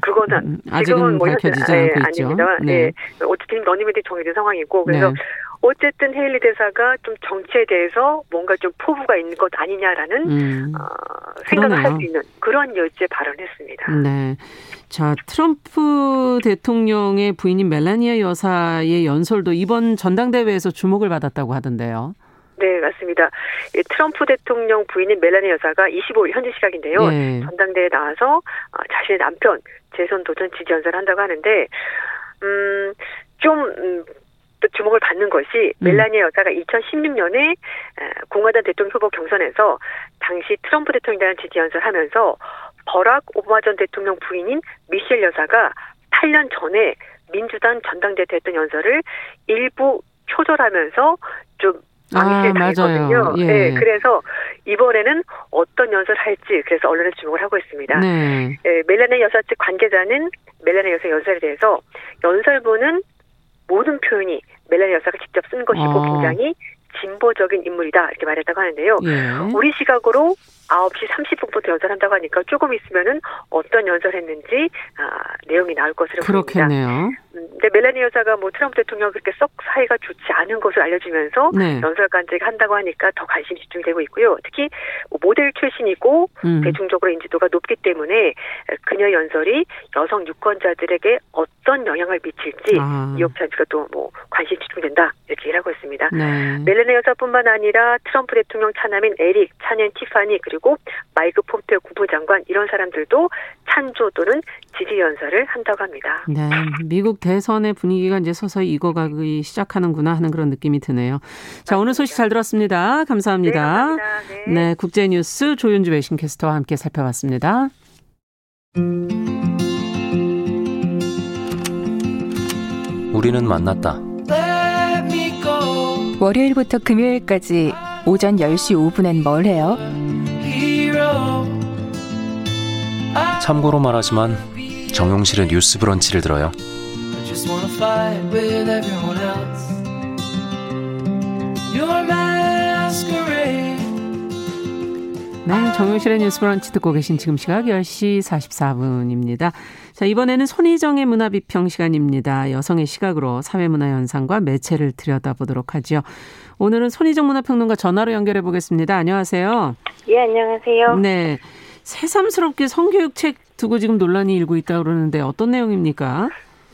그거는 음, 아직은 뭐 밝혀지지 않고 네, 있죠. 아닙니다. 네. 네. 어쨌든 러닝메이트 정해진 상황이고 그래서 네. 어쨌든 헤일리 대사가 좀 정치에 대해서 뭔가 좀 포부가 있는 것 아니냐라는 음, 어, 생각을 할 수 있는 그런 여지에 발언했습니다. 네. 자, 트럼프 대통령의 부인인 멜라니아 여사의 연설도 이번 전당대회에서 주목을 받았다고 하던데요. 네, 맞습니다. 트럼프 대통령 부인인 멜라니 여사가 25일 현지 시각인데요. 네. 전당대회에 나와서 어, 자신의 남편 재선 도전 지지 연설을 한다고 하는데 음, 좀 음, 또 주목을 받는 것이 음. 멜라니 여사가 2016년에 공화당 대통령 후보 경선에서 당시 트럼프 대통령에 대한 지지 연설하면서 버락 오바마 전 대통령 부인인 미셸 여사가 8년 전에 민주당 전당대회 때 했던 연설을 일부 표절하면서 좀 망실 아, 당했거든요. 예. 네, 그래서 이번에는 어떤 연설을 할지 그래서 언론에 주목을 하고 있습니다. 네. 네, 멜라네 여사 측 관계자는 멜라네 여사 연설에 대해서 연설문은 모든 표현이 멜라네 여사가 직접 쓴 것이고 어. 굉장히 진보적인 인물이다 이렇게 말했다고 하는데요. 예. 우리 시각으로 9시 30분부터 연설한다고 하니까 조금 있으면은 어떤 연설했는지 아, 내용이 나올 것으로 그렇겠네요. 보입니다. 음, 근데 멜라니 여사가 뭐 트럼프 대통령 그렇게 썩 사이가 좋지 않은 것을 알려주면서 네. 연설 간직 한다고 하니까 더 관심 집중되고 있고요. 특히 뭐 모델 출신이고 음. 대중적으로 인지도가 높기 때문에 그녀 연설이 여성 유권자들에게 어떤 영향을 미칠지 아. 뉴욕 타임스가 또 뭐 관심 집중된다 이렇게 얘기를 하고 있습니다. 네. 멜라니 여사뿐만 아니라 트럼프 대통령 차남인 에릭, 차년 티파니 그리고 마이크 폼페오 국무장관 이런 사람들도 찬조 또는 지지 연설을 한다고 합니다. 네, 미국 대선의 분위기가 이제 서서히 익어가기 시작하는구나 하는 그런 느낌이 드네요. 자, 오늘 소식 잘 들었습니다. 감사합니다. 네, 감사합니다. 네. 네 국제뉴스 조윤주 외신캐스터와 함께 살펴봤습니다. 우리는 만났다. 월요일부터 금요일까지 오전 10시 5분엔 뭘 해요? 참고로 말하지만 정용실의 뉴스 브런치를 들어요. 네, 정용실의 뉴스 브런치 듣고 계신 지금 시각 10시 44분입니다. 자, 이번에는 손희정의 문화 비평 시간입니다. 여성의 시각으로 사회 문화 현상과 매체를 들여다보도록 하죠. 오늘은 손희정 문화평론가 전화로 연결해 보겠습니다. 안녕하세요. 예, 안녕하세요. 네. 새삼스럽게 성교육 책 두고 지금 논란이 일고 있다고 그러는데 어떤 내용입니까?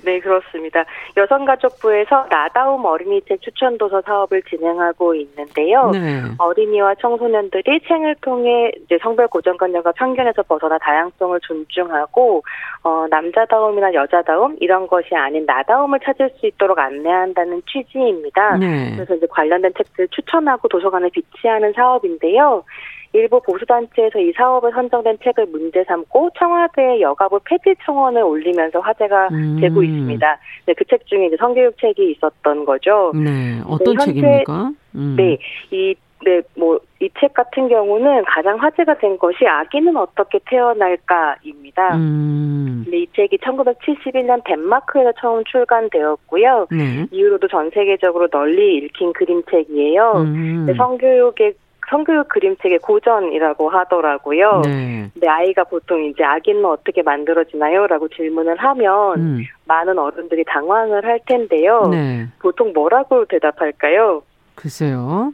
네, 그렇습니다. 여성가족부에서 나다움 어린이책 추천도서 사업을 진행하고 있는데요. 네. 어린이와 청소년들이 책을 통해 이제 성별 고정관념과 편견에서 벗어나 다양성을 존중하고 어, 남자다움이나 여자다움 이런 것이 아닌 나다움을 찾을 수 있도록 안내한다는 취지입니다. 네. 그래서 이제 관련된 책들 추천하고 도서관에 비치하는 사업인데요. 일부 보수단체에서 이 사업에 선정된 책을 문제 삼고 청와대 여가부 폐지 청원을 올리면서 화제가 음. 되고 있습니다. 네, 그 책 중에 이제 성교육 책이 있었던 거죠. 네, 어떤 네, 책입니까? 음. 네, 이 네, 뭐, 이 책 같은 경우는 가장 화제가 된 것이 아기는 어떻게 태어날까입니다. 음. 근데 이 책이 1971년 덴마크에서 처음 출간되었고요. 네. 이후로도 전 세계적으로 널리 읽힌 그림책이에요. 음. 성교육의 성교육 그림책의 고전이라고 하더라고요. 네. 근데 아이가 보통 이제 아기는 어떻게 만들어지나요? 라고 질문을 하면 음. 많은 어른들이 당황을 할 텐데요. 네. 보통 뭐라고 대답할까요? 글쎄요.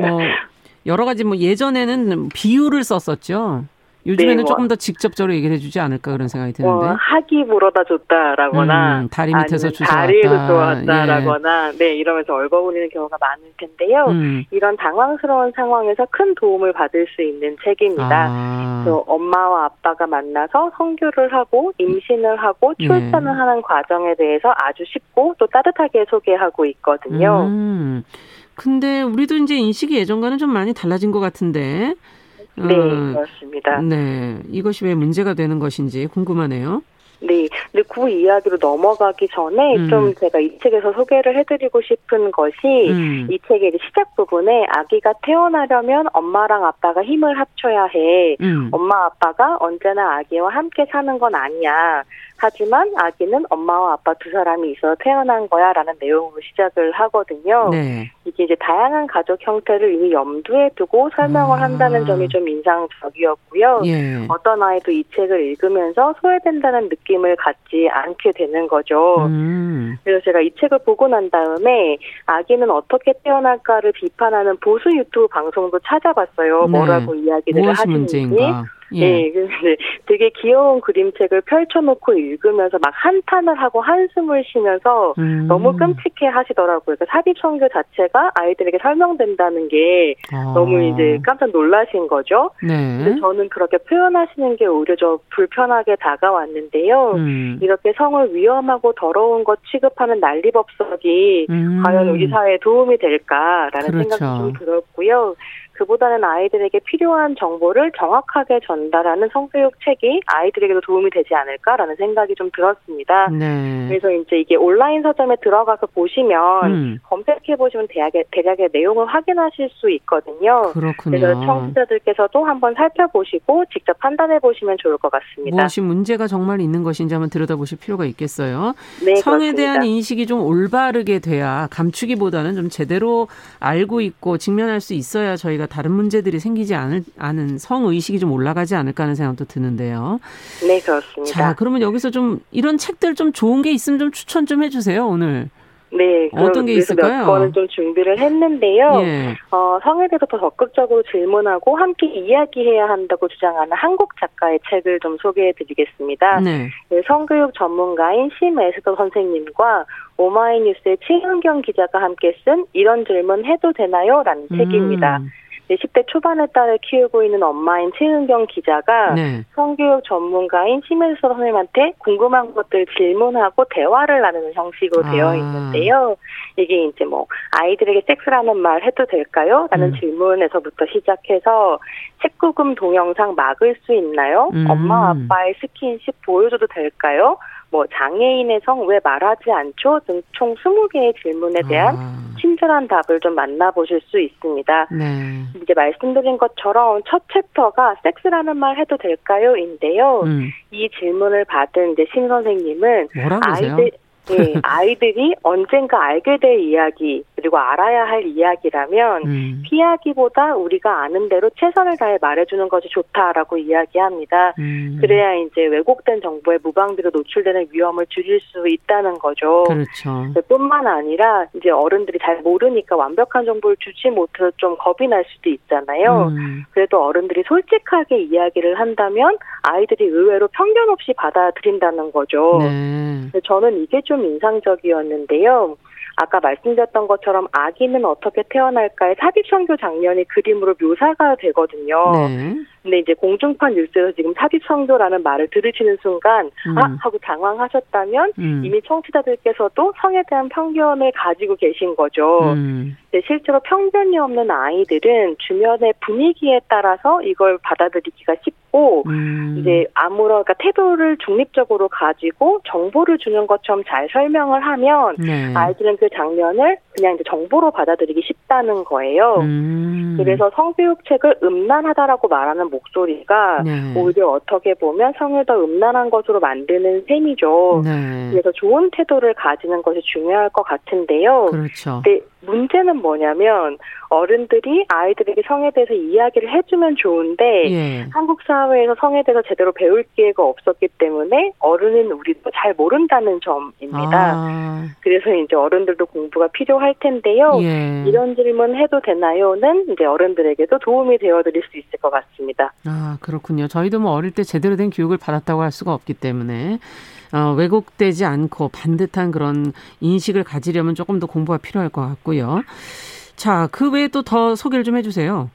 뭐 여러 가지 뭐 예전에는 비유를 썼었죠. 요즘에는 네, 뭐, 조금 더 직접적으로 얘기를 해주지 않을까 그런 생각이 드는데. 뭐, 학이 물어다 줬다라거나 음, 다리 밑에서 주워왔다. 다리에서 주워왔다라거나 예. 네 이러면서 얼버무리는 경우가 많을 텐데요. 음. 이런 당황스러운 상황에서 큰 도움을 받을 수 있는 책입니다. 아. 엄마와 아빠가 만나서 성교를 하고 임신을 하고 예. 출산을 예. 하는 과정에 대해서 아주 쉽고 또 따뜻하게 소개하고 있거든요. 음. 근데 우리도 이제 인식이 예전과는 좀 많이 달라진 것 같은데 네, 어, 그렇습니다. 네, 이것이 왜 문제가 되는 것인지 궁금하네요. 네. 근데 그 이야기로 넘어가기 전에 음. 좀 제가 이 책에서 소개를 해드리고 싶은 것이 음. 이 책의 시작 부분에 아기가 태어나려면 엄마랑 아빠가 힘을 합쳐야 해. 음. 엄마 아빠가 언제나 아기와 함께 사는 건 아니야. 하지만 아기는 엄마와 아빠 두 사람이 있어 태어난 거야라는 내용으로 시작을 하거든요. 네. 이게 이제 다양한 가족 형태를 이미 염두에 두고 설명을 아. 한다는 점이 좀 인상적이었고요. 예. 어떤 아이도 이 책을 읽으면서 소외된다는 느낌을 갖지 않게 되는 거죠. 음. 그래서 제가 이 책을 보고 난 다음에 아기는 어떻게 태어날까를 비판하는 보수 유튜브 방송도 찾아봤어요. 네. 뭐라고 이야기를 하시는지. 문제인가? 예. 네, 근데 되게 귀여운 그림책을 펼쳐놓고 읽으면서 막 한탄을 하고 한숨을 쉬면서 음. 너무 끔찍해 하시더라고요. 그러니까 삽입 성교 자체가 아이들에게 설명된다는 게 아. 너무 이제 깜짝 놀라신 거죠. 네. 근데 저는 그렇게 표현하시는 게 오히려 좀 불편하게 다가왔는데요. 음. 이렇게 성을 위험하고 더러운 것 취급하는 난리법석이 음. 과연 우리 사회에 도움이 될까라는 그렇죠. 생각이 좀 들었고요. 그보다는 아이들에게 필요한 정보를 정확하게 전달하는 성교육 책이 아이들에게도 도움이 되지 않을까라는 생각이 좀 들었습니다. 네. 그래서 이제 이게 온라인 서점에 들어가서 보시면 음. 검색해 보시면 대략의, 대략의 내용을 확인하실 수 있거든요. 그렇군요. 그래서 청취자들께서도 한번 살펴보시고 직접 판단해 보시면 좋을 것 같습니다. 무엇이 문제가 정말 있는 것인지 한번 들여다보실 필요가 있겠어요. 네, 성에 그렇습니다. 대한 인식이 좀 올바르게 돼야 감추기보다는 좀 제대로 알고 있고 직면할 수 있어야 저희가 우리가 다른 문제들이 생기지 않을, 않은 성의식이 좀 올라가지 않을까 하는 생각도 드는데요. 네, 그렇습니다. 자, 그러면 여기서 좀 이런 책들 좀 좋은 게 있으면 좀 추천 좀 해주세요, 오늘. 네, 어떤 게 있을까요? 몇 번을 좀 준비를 했는데요. 예. 어, 성에 대해서 더 적극적으로 질문하고 함께 이야기해야 한다고 주장하는 한국 작가의 책을 좀 소개해드리겠습니다. 네. 네, 성교육 전문가인 심 에스더 선생님과 오마이뉴스의 최은경 기자가 함께 쓴 이런 질문 해도 되나요? 라는 음. 책입니다. 10대 초반의 딸을 키우고 있는 엄마인 최은경 기자가 네. 성교육 전문가인 심혜수 선생님한테 궁금한 것들 질문하고 대화를 나누는 형식으로 아. 되어 있는데요. 이게 이제 뭐 아이들에게 섹스라는 말 해도 될까요? 라는 음. 질문에서부터 시작해서 책구금 동영상 막을 수 있나요? 음. 엄마 아빠의 스킨십 보여줘도 될까요? 뭐 장애인의 성 왜 말하지 않죠? 등 총 20개의 질문에 대한 아. 친절한 답을 좀 만나보실 수 있습니다. 네. 이제 말씀드린 것처럼 첫 챕터가 섹스라는 말 해도 될까요?인데요. 음. 이 질문을 받은 이제 신 선생님은 아이들 예, [laughs] 아이들이 언젠가 알게 될 이야기 그리고 알아야 할 이야기라면 음. 피하기보다 우리가 아는 대로 최선을 다해 말해주는 것이 좋다라고 이야기합니다. 음. 그래야 이제 왜곡된 정보에 무방비로 노출되는 위험을 줄일 수 있다는 거죠. 그렇죠. 뿐만 아니라 이제 어른들이 잘 모르니까 완벽한 정보를 주지 못해서 좀 겁이 날 수도 있잖아요. 음. 그래도 어른들이 솔직하게 이야기를 한다면 아이들이 의외로 편견 없이 받아들인다는 거죠. 네. 저는 이게 좀좀 인상적이었는데요. 아까 말씀드렸던 것처럼 아기는 어떻게 태어날까의 삽입선교 장면이 그림으로 묘사가 되거든요. 네. 근데 이제 공중파 뉴스에서 지금 삽입선교라는 말을 들으시는 순간 음. 아 하고 당황하셨다면 음. 이미 청취자들께서도 성에 대한 편견을 가지고 계신 거죠. 음. 실제로 편견이 없는 아이들은 주변의 분위기에 따라서 이걸 받아들이기가 쉽고 음. 이제 아무런 그러니까 태도를 중립적으로 가지고 정보를 주는 것처럼 잘 설명을 하면 네. 아이들은 그 장면을 그냥 이제 정보로 받아들이기 쉽다는 거예요. 음. 그래서 성교육 책을 음란하다라고 말하는 목소리가 네. 오히려 어떻게 보면 성을 더 음란한 것으로 만드는 셈이죠. 네. 그래서 좋은 태도를 가지는 것이 중요할 것 같은데요. 그렇죠. 문제는 뭐냐면 어른들이 아이들에게 성에 대해서 이야기를 해주면 좋은데 예. 한국 사회에서 성에 대해서 제대로 배울 기회가 없었기 때문에 어른은 우리도 잘 모른다는 점입니다. 아. 그래서 이제 어른들도 공부가 필요할 텐데요. 예. 이런 질문 해도 되나요?는 이제 어른들에게도 도움이 되어드릴 수 있을 것 같습니다. 아 그렇군요. 저희도 뭐 어릴 때 제대로 된 교육을 받았다고 할 수가 없기 때문에 어, 왜곡되지 않고 반듯한 그런 인식을 가지려면 조금 더 공부가 필요할 것 같고요. 자, 그 외에 또 더 소개를 좀 해주세요.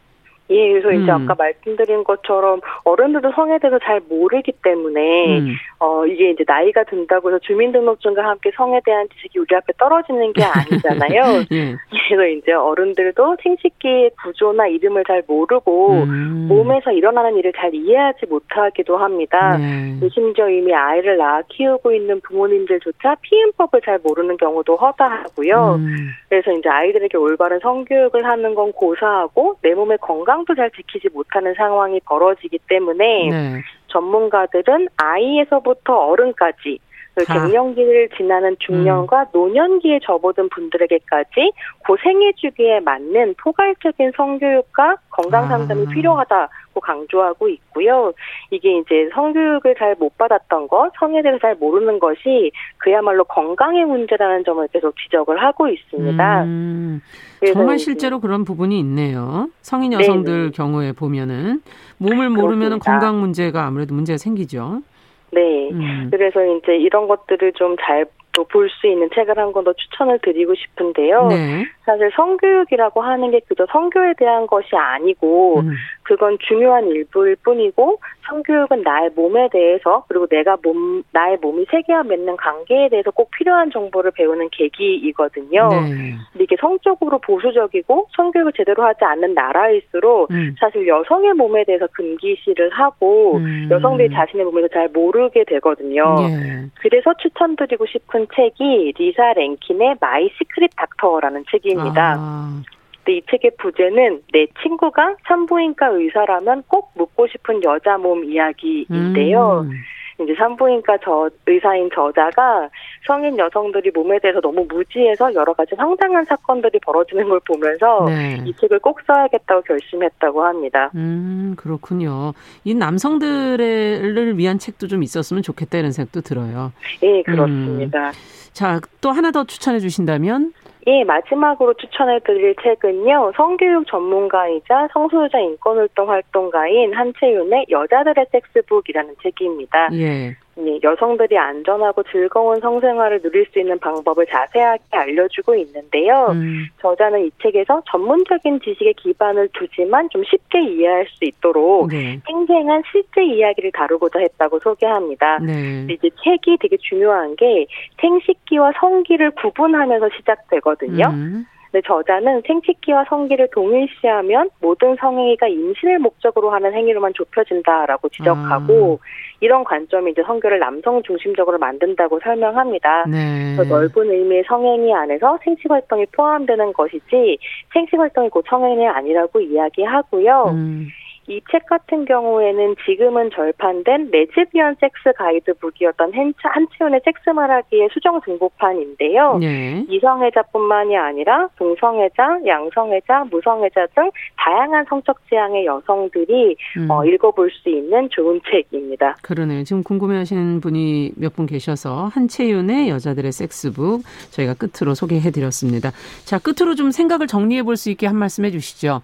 예, 그래서 이제 음. 아까 말씀드린 것처럼 어른들도 성에 대해서 잘 모르기 때문에 음. 어 이게 이제 나이가 든다고 해서 주민등록증과 함께 성에 대한 지식이 우리 앞에 떨어지는 게 아니잖아요. [laughs] 예. 그래서 이제 어른들도 생식기의 구조나 이름을 잘 모르고 음. 몸에서 일어나는 일을 잘 이해하지 못하기도 합니다. 네. 심지어 이미 아이를 낳아 키우고 있는 부모님들조차 피임법을 잘 모르는 경우도 허다하고요. 음. 그래서 이제 아이들에게 올바른 성교육을 하는 건 고사하고 내 몸의 건강 건강도 잘 지키지 못하는 상황이 벌어지기 때문에 네. 전문가들은 아이에서부터 어른까지 그 갱년기를 지나는 중년과 음. 노년기에 접어든 분들에게까지 고생애 주기에 맞는 포괄적인 성교육과 건강 상담이 아. 필요하다고 강조하고 있고요. 이게 이제 성교육을 잘 못 받았던 것, 성에 대해서 잘 모르는 것이 그야말로 건강의 문제라는 점을 계속 지적을 하고 있습니다. 음. 정말 실제로 그런 부분이 있네요. 성인 여성들 네 경우에 보면은 몸을 모르면 건강 문제가 아무래도 문제가 생기죠. 네. 음. 그래서 이제 이런 것들을 좀잘 볼수 있는 책을 한 권 더 추천을 드리고 싶은데요. 네. 사실 성교육이라고 하는 게 그저 성교에 대한 것이 아니고 음. 그건 중요한 일부일 뿐이고 성교육은 나의 몸에 대해서 그리고 내가 몸 나의 몸이 세계와 맺는 관계에 대해서 꼭 필요한 정보를 배우는 계기이거든요. 네. 근데 이게 성적으로 보수적이고 성교육을 제대로 하지 않는 나라일수록 음. 사실 여성의 몸에 대해서 금기시를 하고 음. 여성들이 자신의 몸에서 잘 모르게 되거든요. 네. 그래서 추천드리고 싶은 책이 리사 랭킨의 마이 시크릿 닥터라는 책입니다. 아. 이 책의 부제는 내 친구가 산부인과 의사라면 꼭 묻고 싶은 여자 몸 이야기인데요. 음. 이제 산부인과 저 의사인 저자가 성인 여성들이 몸에 대해서 너무 무지해서 여러 가지 황당한 사건들이 벌어지는 걸 보면서 네. 이 책을 꼭 써야겠다고 결심했다고 합니다. 음 그렇군요. 이 남성들을 위한 책도 좀 있었으면 좋겠다 이런 생각도 들어요. 예 그렇습니다. 음. 자또 하나 더 추천해 주신다면? 예, 마지막으로 추천해 드릴 책은요. 성교육 전문가이자 성소유자 인권활동 활동가인 한채윤의 여자들의 섹스북이라는 책입니다. 예. 예, 여성들이 안전하고 즐거운 성생활을 누릴 수 있는 방법을 자세하게 알려주고 있는데요. 음. 저자는 이 책에서 전문적인 지식에 기반을 두지만 좀 쉽게 이해할 수 있도록 네. 생생한 실제 이야기를 다루고자 했다고 소개합니다. 네. 이제 책이 되게 중요한 게 생식기와 성기를 구분하면서 시작되거든요. 음. 근데 저자는 생식기와 성기를 동일시하면 모든 성행위가 임신을 목적으로 하는 행위로만 좁혀진다라고 지적하고 아. 이런 관점이 이제 성교를 남성 중심적으로 만든다고 설명합니다. 네. 넓은 의미의 성행위 안에서 생식 활동이 포함되는 것이지 생식 활동이 곧 성행위 아니라고 이야기하고요. 음. 이 책 같은 경우에는 지금은 절판된 레즈비언 섹스 가이드북이었던 한치훈의 섹스 말하기의 수정 등보판인데요. 네. 이성애자뿐만이 아니라 동성애자, 양성애자, 무성애자 등 다양한 성적 지향의 여성들이 음. 어, 읽어볼 수 있는 좋은 책입니다. 그러네요. 지금 궁금해하시는 분이 몇 분 계셔서 한채윤의 여자들의 섹스북 저희가 끝으로 소개해드렸습니다. 자 끝으로 좀 생각을 정리해볼 수 있게 한 말씀 해주시죠.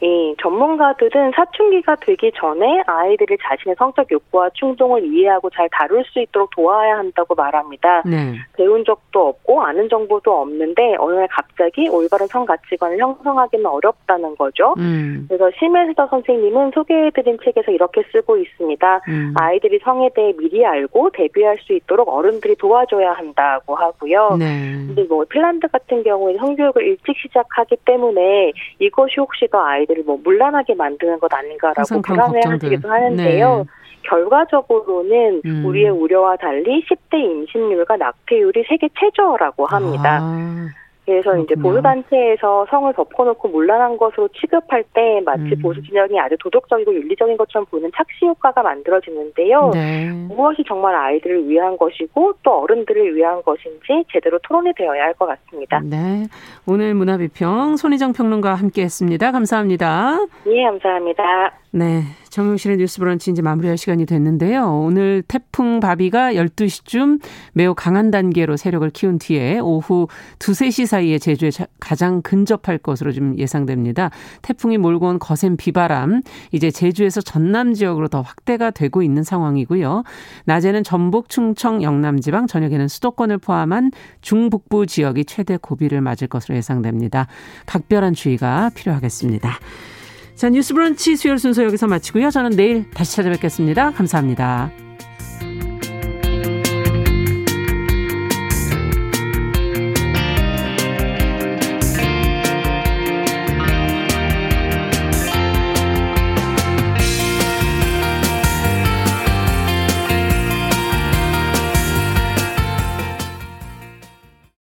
이 전문가들은 사춘기가 되기 전에 아이들이 자신의 성적 욕구와 충동을 이해하고 잘 다룰 수 있도록 도와야 한다고 말합니다. 네. 배운 적도 없고 아는 정보도 없는데 어느 날 갑자기 올바른 성 가치관을 형성하기는 어렵다는 거죠. 음. 그래서 심혜수다 선생님은 소개해드린 책에서 이렇게 쓰고 있습니다. 음. 아이들이 성에 대해 미리 알고 대비할 수 있도록 어른들이 도와줘야 한다고 하고요. 네. 근데 뭐 핀란드 같은 경우에 성교육을 일찍 시작하기 때문에 이것이 혹시 더 아이 아이들을 뭐 물란하게 만드는 것 아닌가라고 불안해하시기도 하는데요. 네. 결과적으로는 음. 우리의 우려와 달리 10대 임신율과 낙태율이 세계 최저라고 합니다. 아. 그래서. 이제 보수단체에서 성을 덮어놓고 문란한 것으로 취급할 때 마치 음. 보수 진영이 아주 도덕적이고 윤리적인 것처럼 보는 착시 효과가 만들어지는데요. 네. 무엇이 정말 아이들을 위한 것이고 또 어른들을 위한 것인지 제대로 토론이 되어야 할 것 같습니다. 네. 오늘 문화비평 손희정 평론가와 함께했습니다. 감사합니다. 예, 감사합니다. 네. 정용실의 뉴스 브런치 이제 마무리할 시간이 됐는데요. 오늘 태풍 바비가 12시쯤 매우 강한 단계로 세력을 키운 뒤에 오후 2, 3시 사이에 제주에 가장 근접할 것으로 좀 예상됩니다. 태풍이 몰고 온 거센 비바람 이제 제주에서 전남 지역으로 더 확대가 되고 있는 상황이고요. 낮에는 전북, 충청, 영남 지방, 저녁에는 수도권을 포함한 중북부 지역이 최대 고비를 맞을 것으로 예상됩니다. 각별한 주의가 필요하겠습니다. 자, 뉴스 브런치 수요일 순서 여기서 마치고요. 저는 내일 다시 찾아뵙겠습니다. 감사합니다.